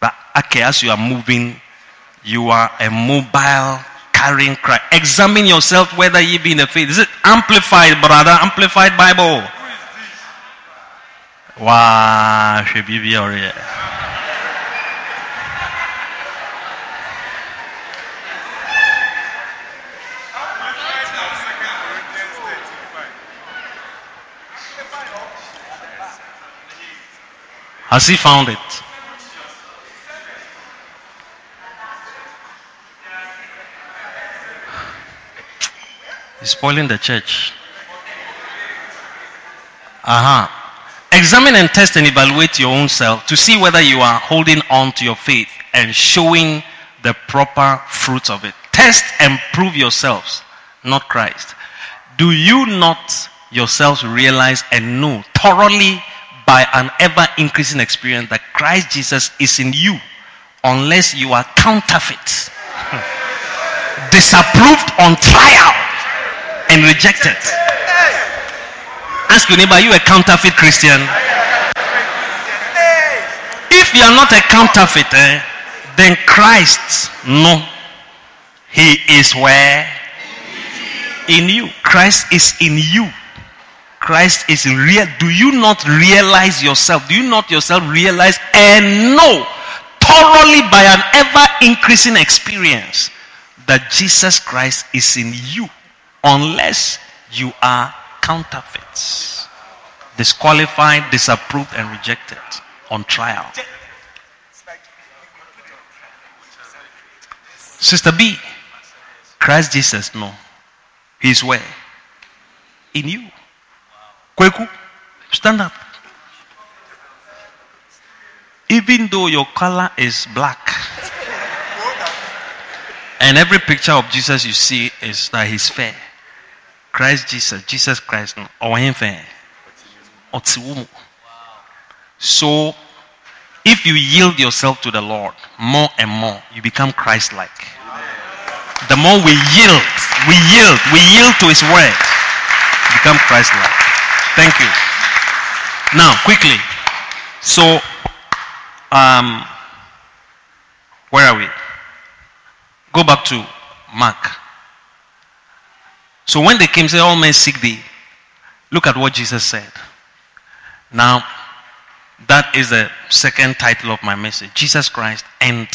But okay, as you are moving, you are a mobile carrying Christ. Examine yourself whether ye be in the faith. Is it amplified, brother? Amplified Bible. Wow, should be here. Has he found it? He's spoiling the church. Aha. Uh-huh. Examine and test and evaluate your own self to see whether you are holding on to your faith and showing the proper fruits of it. Test and prove yourselves, not Christ. Do you not yourselves realize and know thoroughly by an ever increasing experience that Christ Jesus is in you unless you are counterfeit, disapproved on trial and rejected. Ask your neighbor, are you a counterfeit Christian? If you are not a counterfeit, eh, then Christ, no. He is where? In you. Christ is in you. Christ is real. Do you not realize yourself? Do you not yourself realize and know thoroughly by an ever increasing experience that Jesus Christ is in you? unless you are counterfeits, disqualified, disapproved, and rejected on trial. Sister B, Christ Jesus, no. He's where? In you. Kweku, stand up. Even though your color is black, and every picture of Jesus you see is that he's fair. Christ Jesus, Jesus Christ, no, oh, So, if you yield yourself to the Lord more and more, you become Christ like. The more we yield, we yield, we yield to His word, become Christ like. Thank you. Now, quickly. So, um, where are we? Go back to Mark. So when they came, say, All men seek thee. Look at what Jesus said. Now, that is the second title of my message Jesus Christ and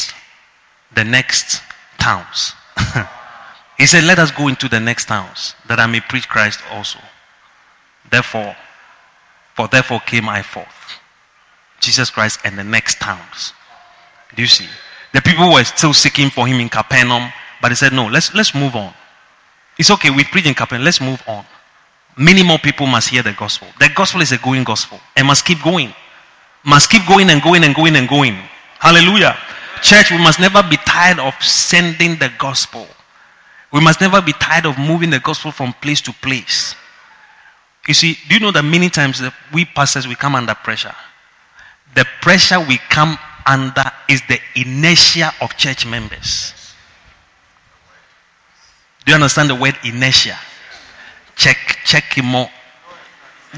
the next towns. he said, Let us go into the next towns that I may preach Christ also. Therefore, for therefore came I forth. Jesus Christ and the next towns. Do you see? The people were still seeking for him in Capernaum, but he said, No, let's let's move on. It's okay, we preach in Capernaum, let's move on. Many more people must hear the gospel. The gospel is a going gospel and must keep going. Must keep going and going and going and going. Hallelujah. Church, we must never be tired of sending the gospel. We must never be tired of moving the gospel from place to place. You see, do you know that many times that we pastors we come under pressure? The pressure we come under is the inertia of church members. Do you understand the word inertia? Check, check more.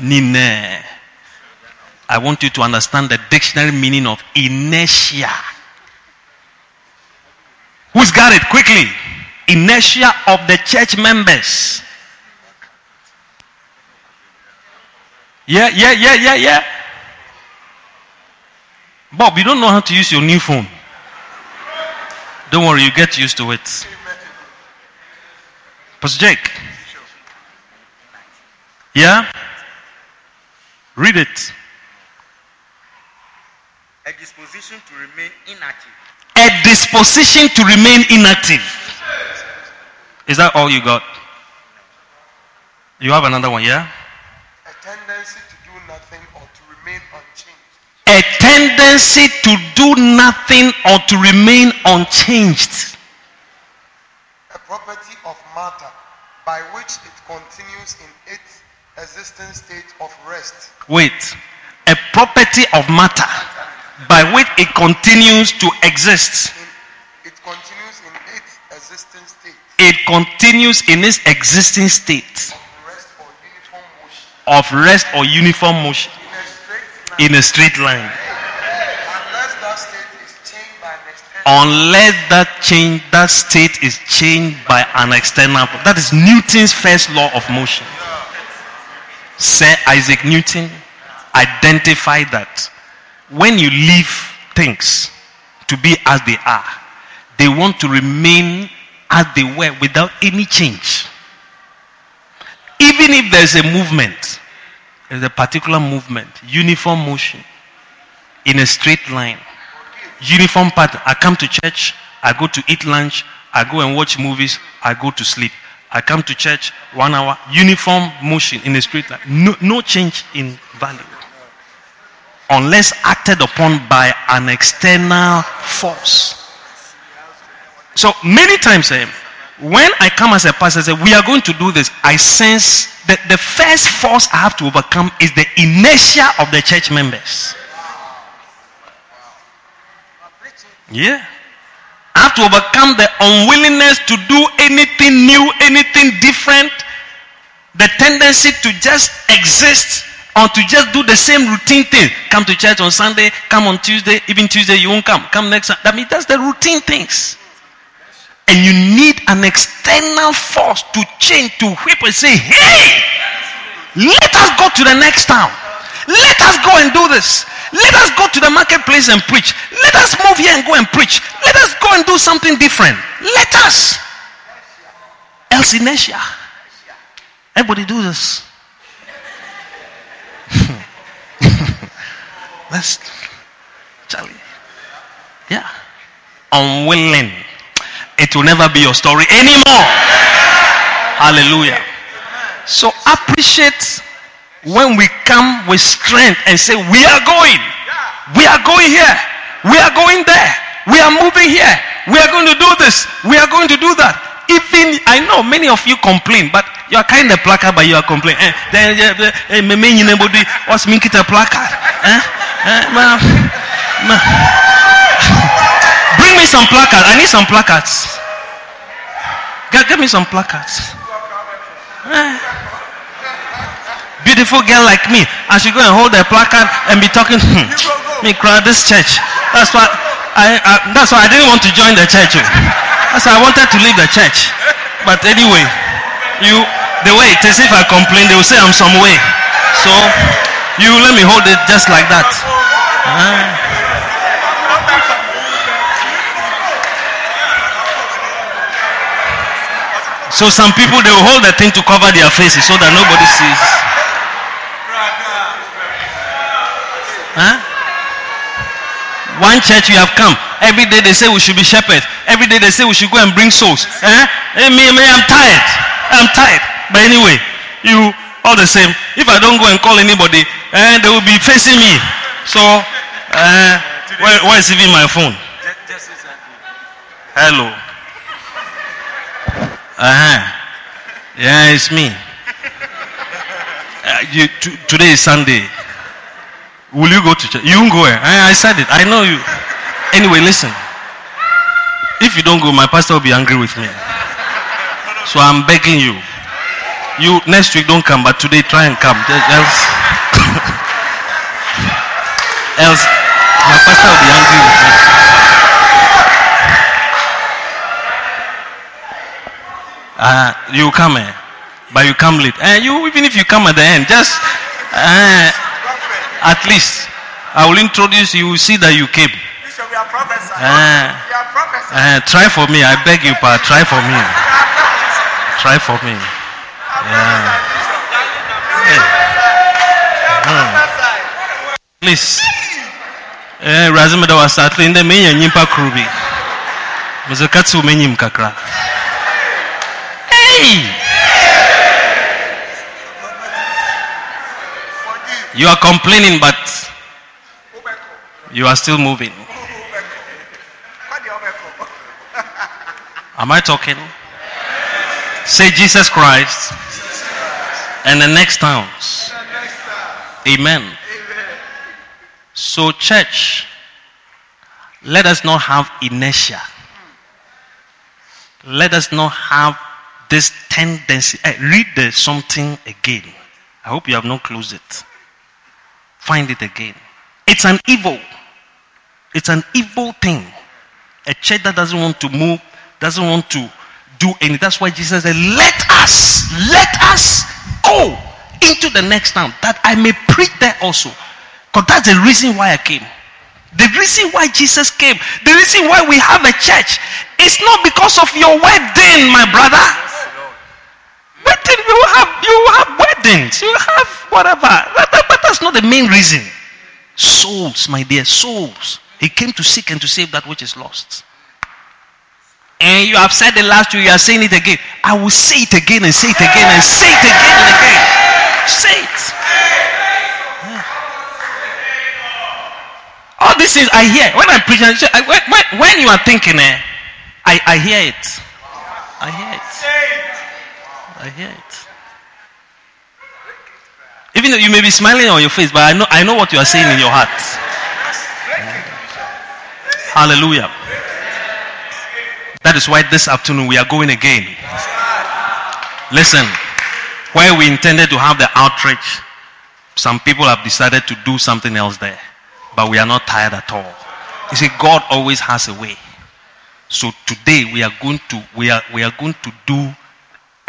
Nine. I want you to understand the dictionary meaning of inertia. Who's got it? Quickly. Inertia of the church members. Yeah, yeah, yeah, yeah, yeah. Bob, you don't know how to use your new phone. Don't worry, you get used to it. Pastor Jake. Yeah? Read it. A disposition to remain inactive. A disposition to remain inactive. Is that all you got? You have another one, yeah? A tendency to do nothing or to remain unchanged. A tendency to do nothing or to remain unchanged. A property of matter by which it continues in its existing state of rest. Wait. A property of matter by which it continues to exist. In, it continues in its existing state It continues in its existing state of rest or uniform motion of rest or uniform motion in a straight line in a straight line. unless that state is changed by an external Unless that change, that state is changed by an external. That is Newton's first law of motion. Sir Isaac Newton identified that when you leave things to be as they are, they want to remain as they were without any change. Even if there's a movement, there's a particular movement, uniform motion, in a straight line, uniform pattern. I come to church, I go to eat lunch, I go and watch movies, I go to sleep. I come to church, one hour, uniform motion in a straight line. No, no change in value. Unless acted upon by an external force. So many times, eh, when I come as a pastor, I say, we are going to do this, I sense that the first force I have to overcome is the inertia of the church members. Yeah. I have to overcome the unwillingness to do anything new, anything different, the tendency to just exist or to just do the same routine thing. Come to church on Sunday, come on Tuesday, even Tuesday you won't come. Come next. I mean, that's the routine things. And you need an external force to change, to whip and say, hey, let us go to the next town. Let us go and do this. Let us go to the marketplace and preach. Let us move here and go and preach. Let us go and do something different. Let us. Else inertia. Everybody do this. Let's Charlie. Yeah. Unwilling. It will never be your story anymore. Hallelujah. So appreciate when we come with strength and say, We are going. We are going here. We are going there. We are moving here. We are going to do this. We are going to do that. Even I know many of you complain, but you are kind of placard, but you are complaining. Eh, eh, eh, What's placard? Ma- ma- some placards. I need some placards. Get, get me some placards. Eh. Beautiful girl like me, I should go and hold a placard and be talking. Hmm, me crowd this church. That's why I, I. That's why I didn't want to join the church. That's why I wanted to leave the church. But anyway, you the way it is. If I complain, they will say I'm some way. So you let me hold it just like that. Ah. So some people they will hold the thing to cover their faces so that nobody sees. Huh? One church you have come. Every day they say we should be shepherds. Every day they say we should go and bring souls. Eh? Hey, me, me, I'm tired. I'm tired. But anyway, you all the same. If I don't go and call anybody, eh, they will be facing me. So, uh, where, where is even my phone? Hello. Uh-huh. Yeah, it's me. Uh, you, t- today is Sunday. Will you go to church? You won't go. Eh? I, I said it. I know you. Anyway, listen. If you don't go, my pastor will be angry with me. So I'm begging you. You next week don't come, but today try and come. Else, else my pastor will be angry with me. Uh, you come here, but you come late. And you, even if you come at the end, just uh, at least I will introduce you. See that you came. Bishop, we are prophets. Uh, We are prophets. uh, try for me. I beg you, pa. Try for me. Try for me. Yeah. Please. Eh, razima da wasatli inde menya nyimpa krubi. Mzakatsi umenyim kakra. You are complaining, but you are still moving. Am I talking? Say Jesus Christ and the next towns. Amen. So, church, let us not have inertia. Let us not have this tendency. Eh, read the something again. I hope you have not closed it. Find it again. It's an evil. It's an evil thing. A church that doesn't want to move, doesn't want to do anything. That's why Jesus said, Let us, let us go into the next town that I may preach there also. Because that's the reason why I came. The reason why Jesus came, the reason why we have a church, is not because of your wedding, my brother. You have you have weddings, you have whatever. That- that- but that's not the main reason. Souls, my dear, souls. He came to seek and to save that which is lost. And you have said the last two, you are saying it again. I will say it again and say it again and say it again and again. Say it. Yeah. All these things I hear when I'm preaching. When, when, when you are thinking, eh, I, I hear it. I hear it. I hear it. Even though you may be smiling on your face, but I know I know what you are saying in your heart. Hallelujah. That is why this afternoon we are going again. Listen, where we intended to have the outreach, some people have decided to do something else there. But we are not tired at all. You see, God always has a way. So today we are going to we are we are going to do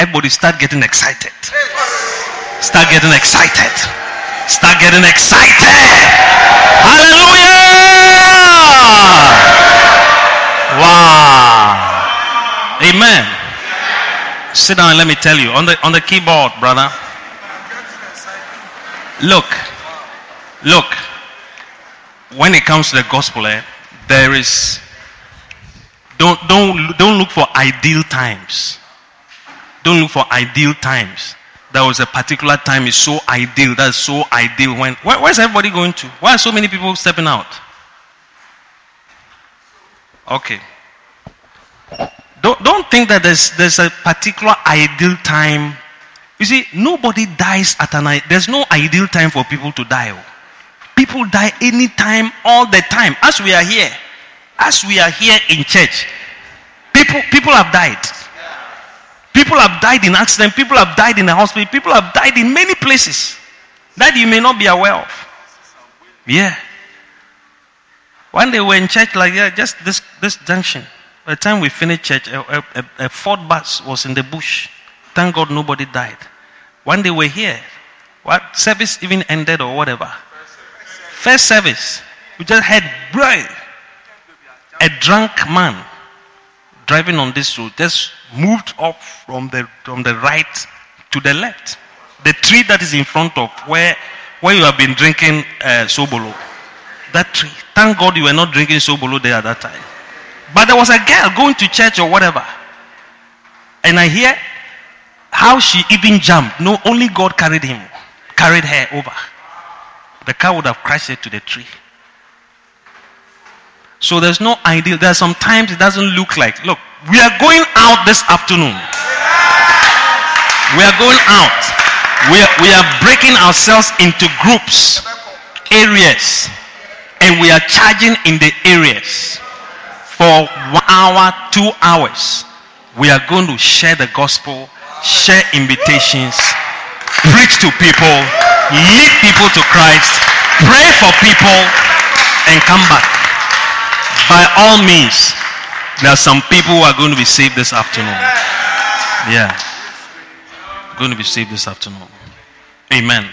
everybody start getting excited. Start getting excited. Start getting excited. Hallelujah! Wow. Amen. Sit down and let me tell you. On the on the keyboard, brother. Look. Look. When it comes to the gospel, eh, there is don't don't don't look for ideal times. Don't look for ideal times. There was a particular time is so ideal. That's so ideal. When where, where's everybody going to? Why are so many people stepping out? Okay. Don't don't think that there's there's a particular ideal time. You see, nobody dies at an there's no ideal time for people to die. oh. People die anytime, all the time. As we are here, as we are here in church, people people have died. People have died in accident. People have died in the hospital. People have died in many places that you may not be aware of. Yeah. One day we were in church like yeah, just this this junction. By the time we finished church, a, a, a, a Ford bus was in the bush. Thank God nobody died. One day we're here. What service even ended or whatever. First service, we just had boy, a drunk man driving on this road just moved up from the from the right to the left. The tree that is in front of where where you have been drinking uh, sobolo, that tree. Thank God you were not drinking sobolo there at that time. But there was a girl going to church or whatever, and I hear how she even jumped. No, only God carried him, carried her over. The car would have crashed her to the tree. So there's no ideal. There are some times it doesn't look like. Look, we are going out this afternoon. We are going out. We are, we are breaking ourselves into groups, areas, and we are charging in the areas for one hour, two hours. We are going to share the gospel, share invitations, preach to people, lead people to Christ, pray for people, and come back by all means, there are some people who are going to be saved this afternoon. Yeah. Going to be saved this afternoon. Amen.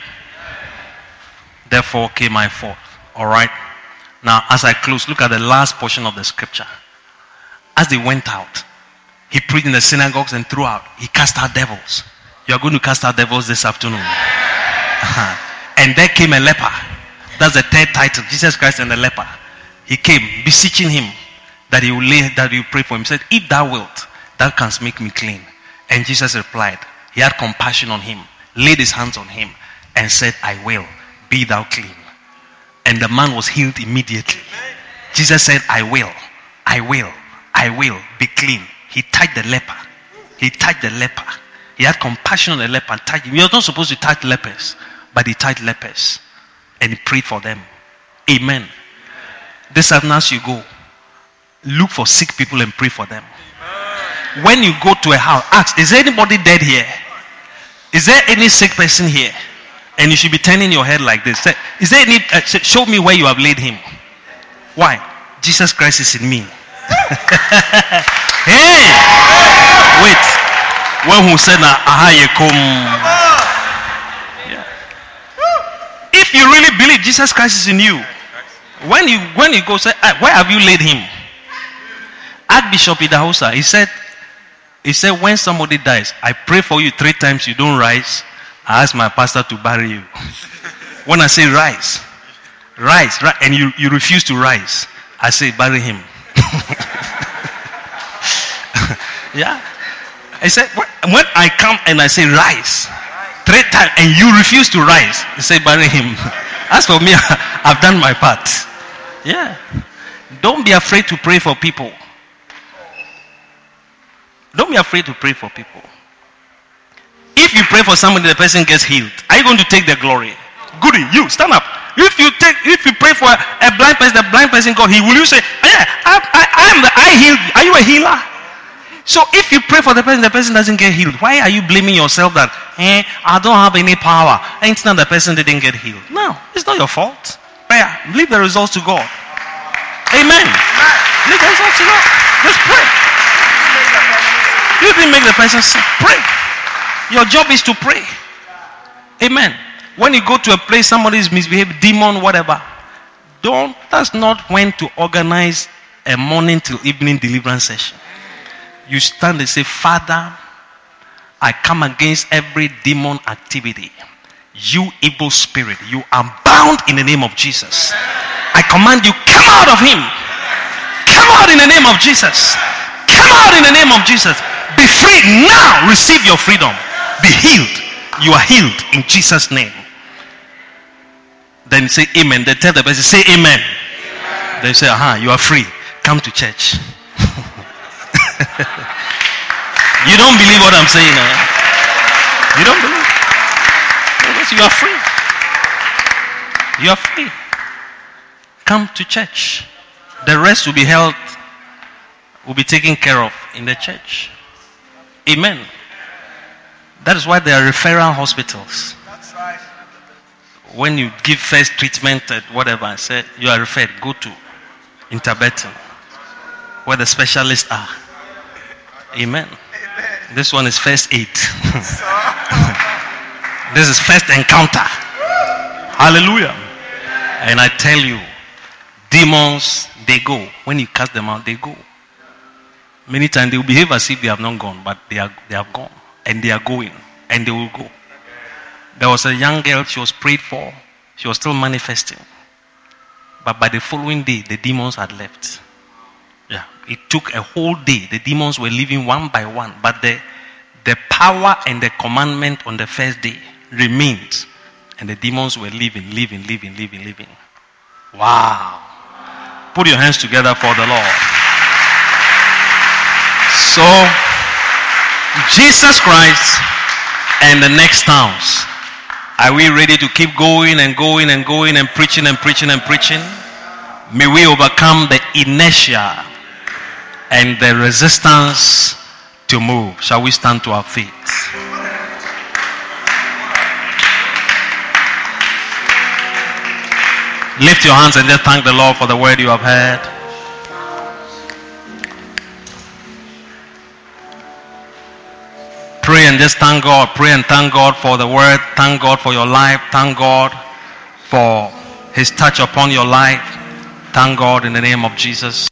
Therefore came I forth. All right. Now, as I close, look at the last portion of the scripture. As they went out, he preached in the synagogues and throughout. He cast out devils. You are going to cast out devils this afternoon. Uh-huh. and there came a leper. That's the third title. Jesus Christ and the leper. He came beseeching him that he will lay that pray for him. He said, If thou wilt, thou canst make me clean. And Jesus replied, He had compassion on him, laid his hands on him, and said, I will, be thou clean. And the man was healed immediately. Jesus said, I will, I will, I will be clean. He touched the leper. He touched the leper. He had compassion on the leper and touched him. You're not supposed to touch lepers, but he touched lepers and he prayed for them. Amen. This afternoon, as you go, look for sick people and pray for them. When you go to a house, ask, is there anybody dead here? Is there any sick person here? And you should be turning your head like this. Is there any, uh, show me where you have laid him. Why? Jesus Christ is in me. hey! Wait. When who said, aha, ye Yeah. If you really believe Jesus Christ is in you, when you when you go say, ah, where have you laid him? Archbishop Idahosa, he said, he said, when somebody dies, I pray for you three times, you don't rise. I ask my pastor to bury you. when I say rise, rise, rise and you, you refuse to rise, I say bury him. yeah. I said, when I come and I say rise, three times, and you refuse to rise, I say bury him. As for me, I've done my part. Yeah. Don't be afraid to pray for people. Don't be afraid to pray for people. If you pray for somebody, the person gets healed. Are you going to take the glory? Goody, you stand up. If you take, if you pray for a blind person, the blind person got healed. Will you say, "Yeah, I, I, I am the I healed"? Are you a healer? So if you pray for the person, the person doesn't get healed. Why are you blaming yourself that, eh, I don't have any power? Ain't not the person didn't get healed. No, it's not your fault. Prayer. Leave the results to God. Amen. Leave the results to God. Just pray. You didn't make the person sick. Pray. Your job is to pray. Amen. When you go to a place, somebody is misbehaving, demon, whatever. Don't, that's not when to organize a morning till evening deliverance session you stand and say, Father, I come against every demon activity. You evil spirit, you are bound in the name of Jesus. I command you, come out of him. Come out in the name of Jesus. Come out in the name of Jesus. Be free now. Receive your freedom. Be healed. You are healed in Jesus' name. Then say amen. Then tell the person, say amen. amen. Then say, aha, you are free. Come to church. you don't believe what I'm saying, eh? You don't believe? Because you are free. You are free. Come to church. The rest will be held, will be taken care of in the church. Amen. That is why there are referral hospitals. When you give first treatment at whatever, I said you are referred, go to Interbeton, where the specialists are. Amen. Amen. This one is first aid. this is first encounter. Hallelujah. And I tell you, demons, they go. When you cast them out, they go. Many times they will behave as if they have not gone, but they are they have gone. And they are going. And they will go. There was a young girl, she was prayed for. She was still manifesting. But by the following day, the demons had left. Yeah. It took a whole day. The demons were leaving one by one. But the, the power and the commandment on the first day remained. And the demons were leaving, leaving, leaving, leaving, leaving. Wow. Put your hands together for the Lord. So, Jesus Christ and the next towns. Are we ready to keep going and going and going and preaching and preaching and preaching? May we overcome the inertia and the resistance to move. Shall we stand to our feet? Lift your hands and just thank the Lord for the word you have heard. Pray and just thank God. Pray and thank God for the word. Thank God for your life. Thank God for his touch upon your life. Thank God in the name of Jesus.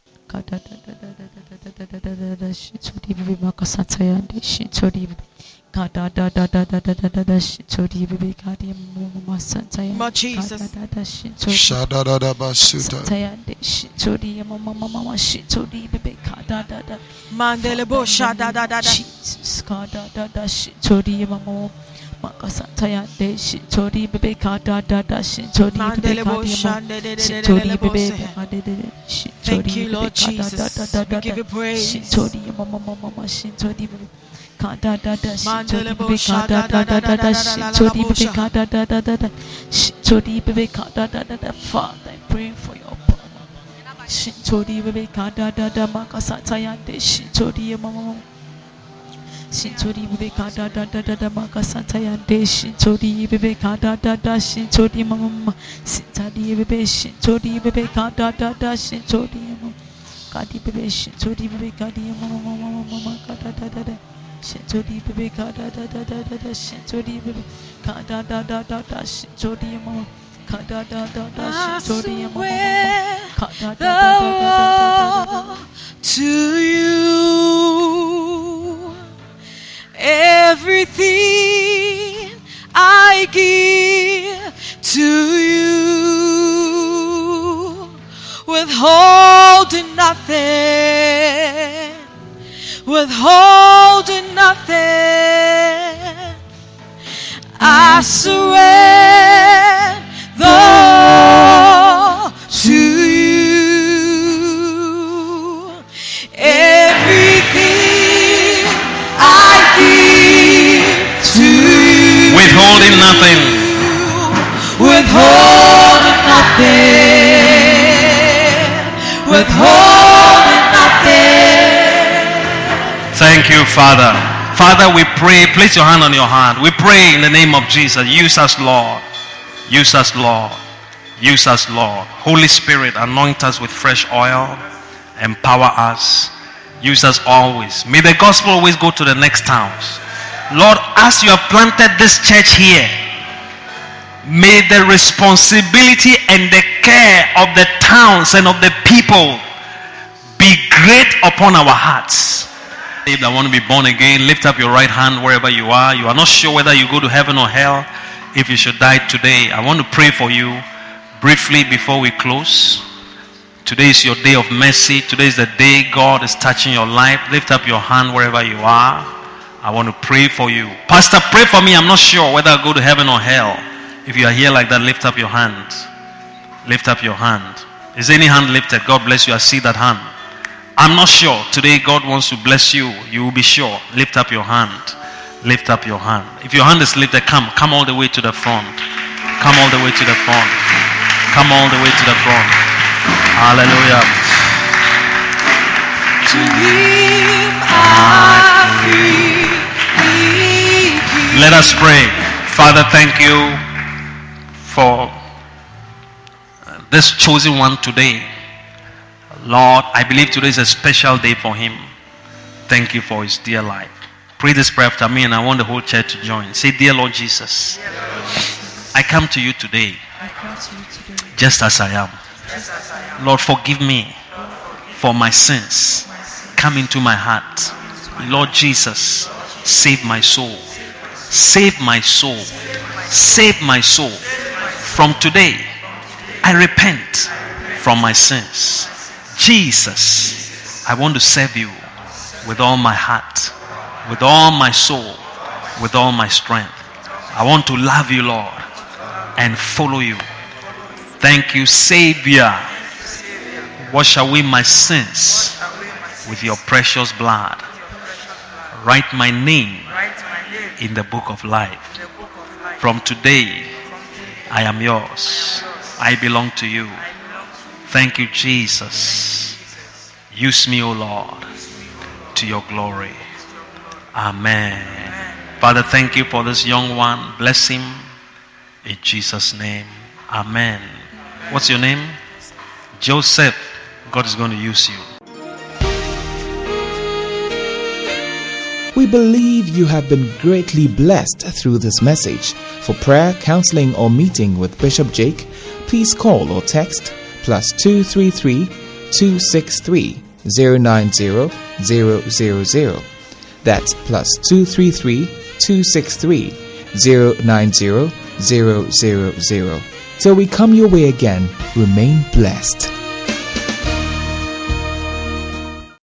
Thank you, Lord Jesus. We give you praise. Bebe. Ka da da da, da da da da da da da, da da da. Father, I pray for your power. Chori, da da mama, kada da da da da kada da da mama kada da da mama mama mama mama kada da da da Shintori to you everything I give to you withholding nothing withholding nothing. I surrender to you. Everything I give to you. Withholding nothing. Withholding nothing. Withholding you, Father. Father, we pray. Place your hand on your heart. We pray in the name of Jesus. Use us, Lord. Use us, Lord. Use us, Lord. Holy Spirit, anoint us with fresh oil. Empower us. Use us always. May the gospel always go to the next towns. Lord, as you have planted this church here, may the responsibility and the care of the towns and of the people be great upon our hearts. If I want to be born again, lift up your right hand wherever you are. You are not sure whether you go to heaven or hell. If you should die today, I want to pray for you briefly before we close. Today is your day of mercy. Today is the day God is touching your life. Lift up your hand wherever you are. I want to pray for you. Pastor, pray for me. I'm not sure whether I go to heaven or hell. If you are here like that, lift up your hand. Lift up your hand. Is any hand lifted? God bless you. I see that hand. I'm not sure. Today God wants to bless you. You will be sure. Lift up your hand. Lift up your hand. If your hand is lifted, come. Come all the way to the front. Come all the way to the front. Come all the way to the front. Hallelujah. To him I. Let us pray. Father, thank you for this chosen one today. Lord, I believe today is a special day for him. Thank you for his dear life. Pray this prayer after me, and I want the whole church to join. Say, Dear Lord Jesus, I come to you today just as I am. Lord, forgive me for my sins. Come into my heart. Lord Jesus, save my soul. Save my soul. Save my soul. From today, I repent from my sins. Jesus, I want to serve you with all my heart, with all my soul, with all my strength. I want to love you, Lord, and follow you. Thank you, Savior. Wash away my sins with your precious blood. Write my name in the book of life. From today, I am yours. I belong to you. Thank you, Jesus. Use me, O Lord, to your glory. Amen. Father, thank you for this young one. Bless him in Jesus' name. Amen. What's your name? Joseph. God is going to use you. We believe you have been greatly blessed through this message. For prayer, counseling, or meeting with Bishop Jake, please call or text plus 233 263 090 000. That's plus 233 263 090 000. Till we come your way again, remain blessed.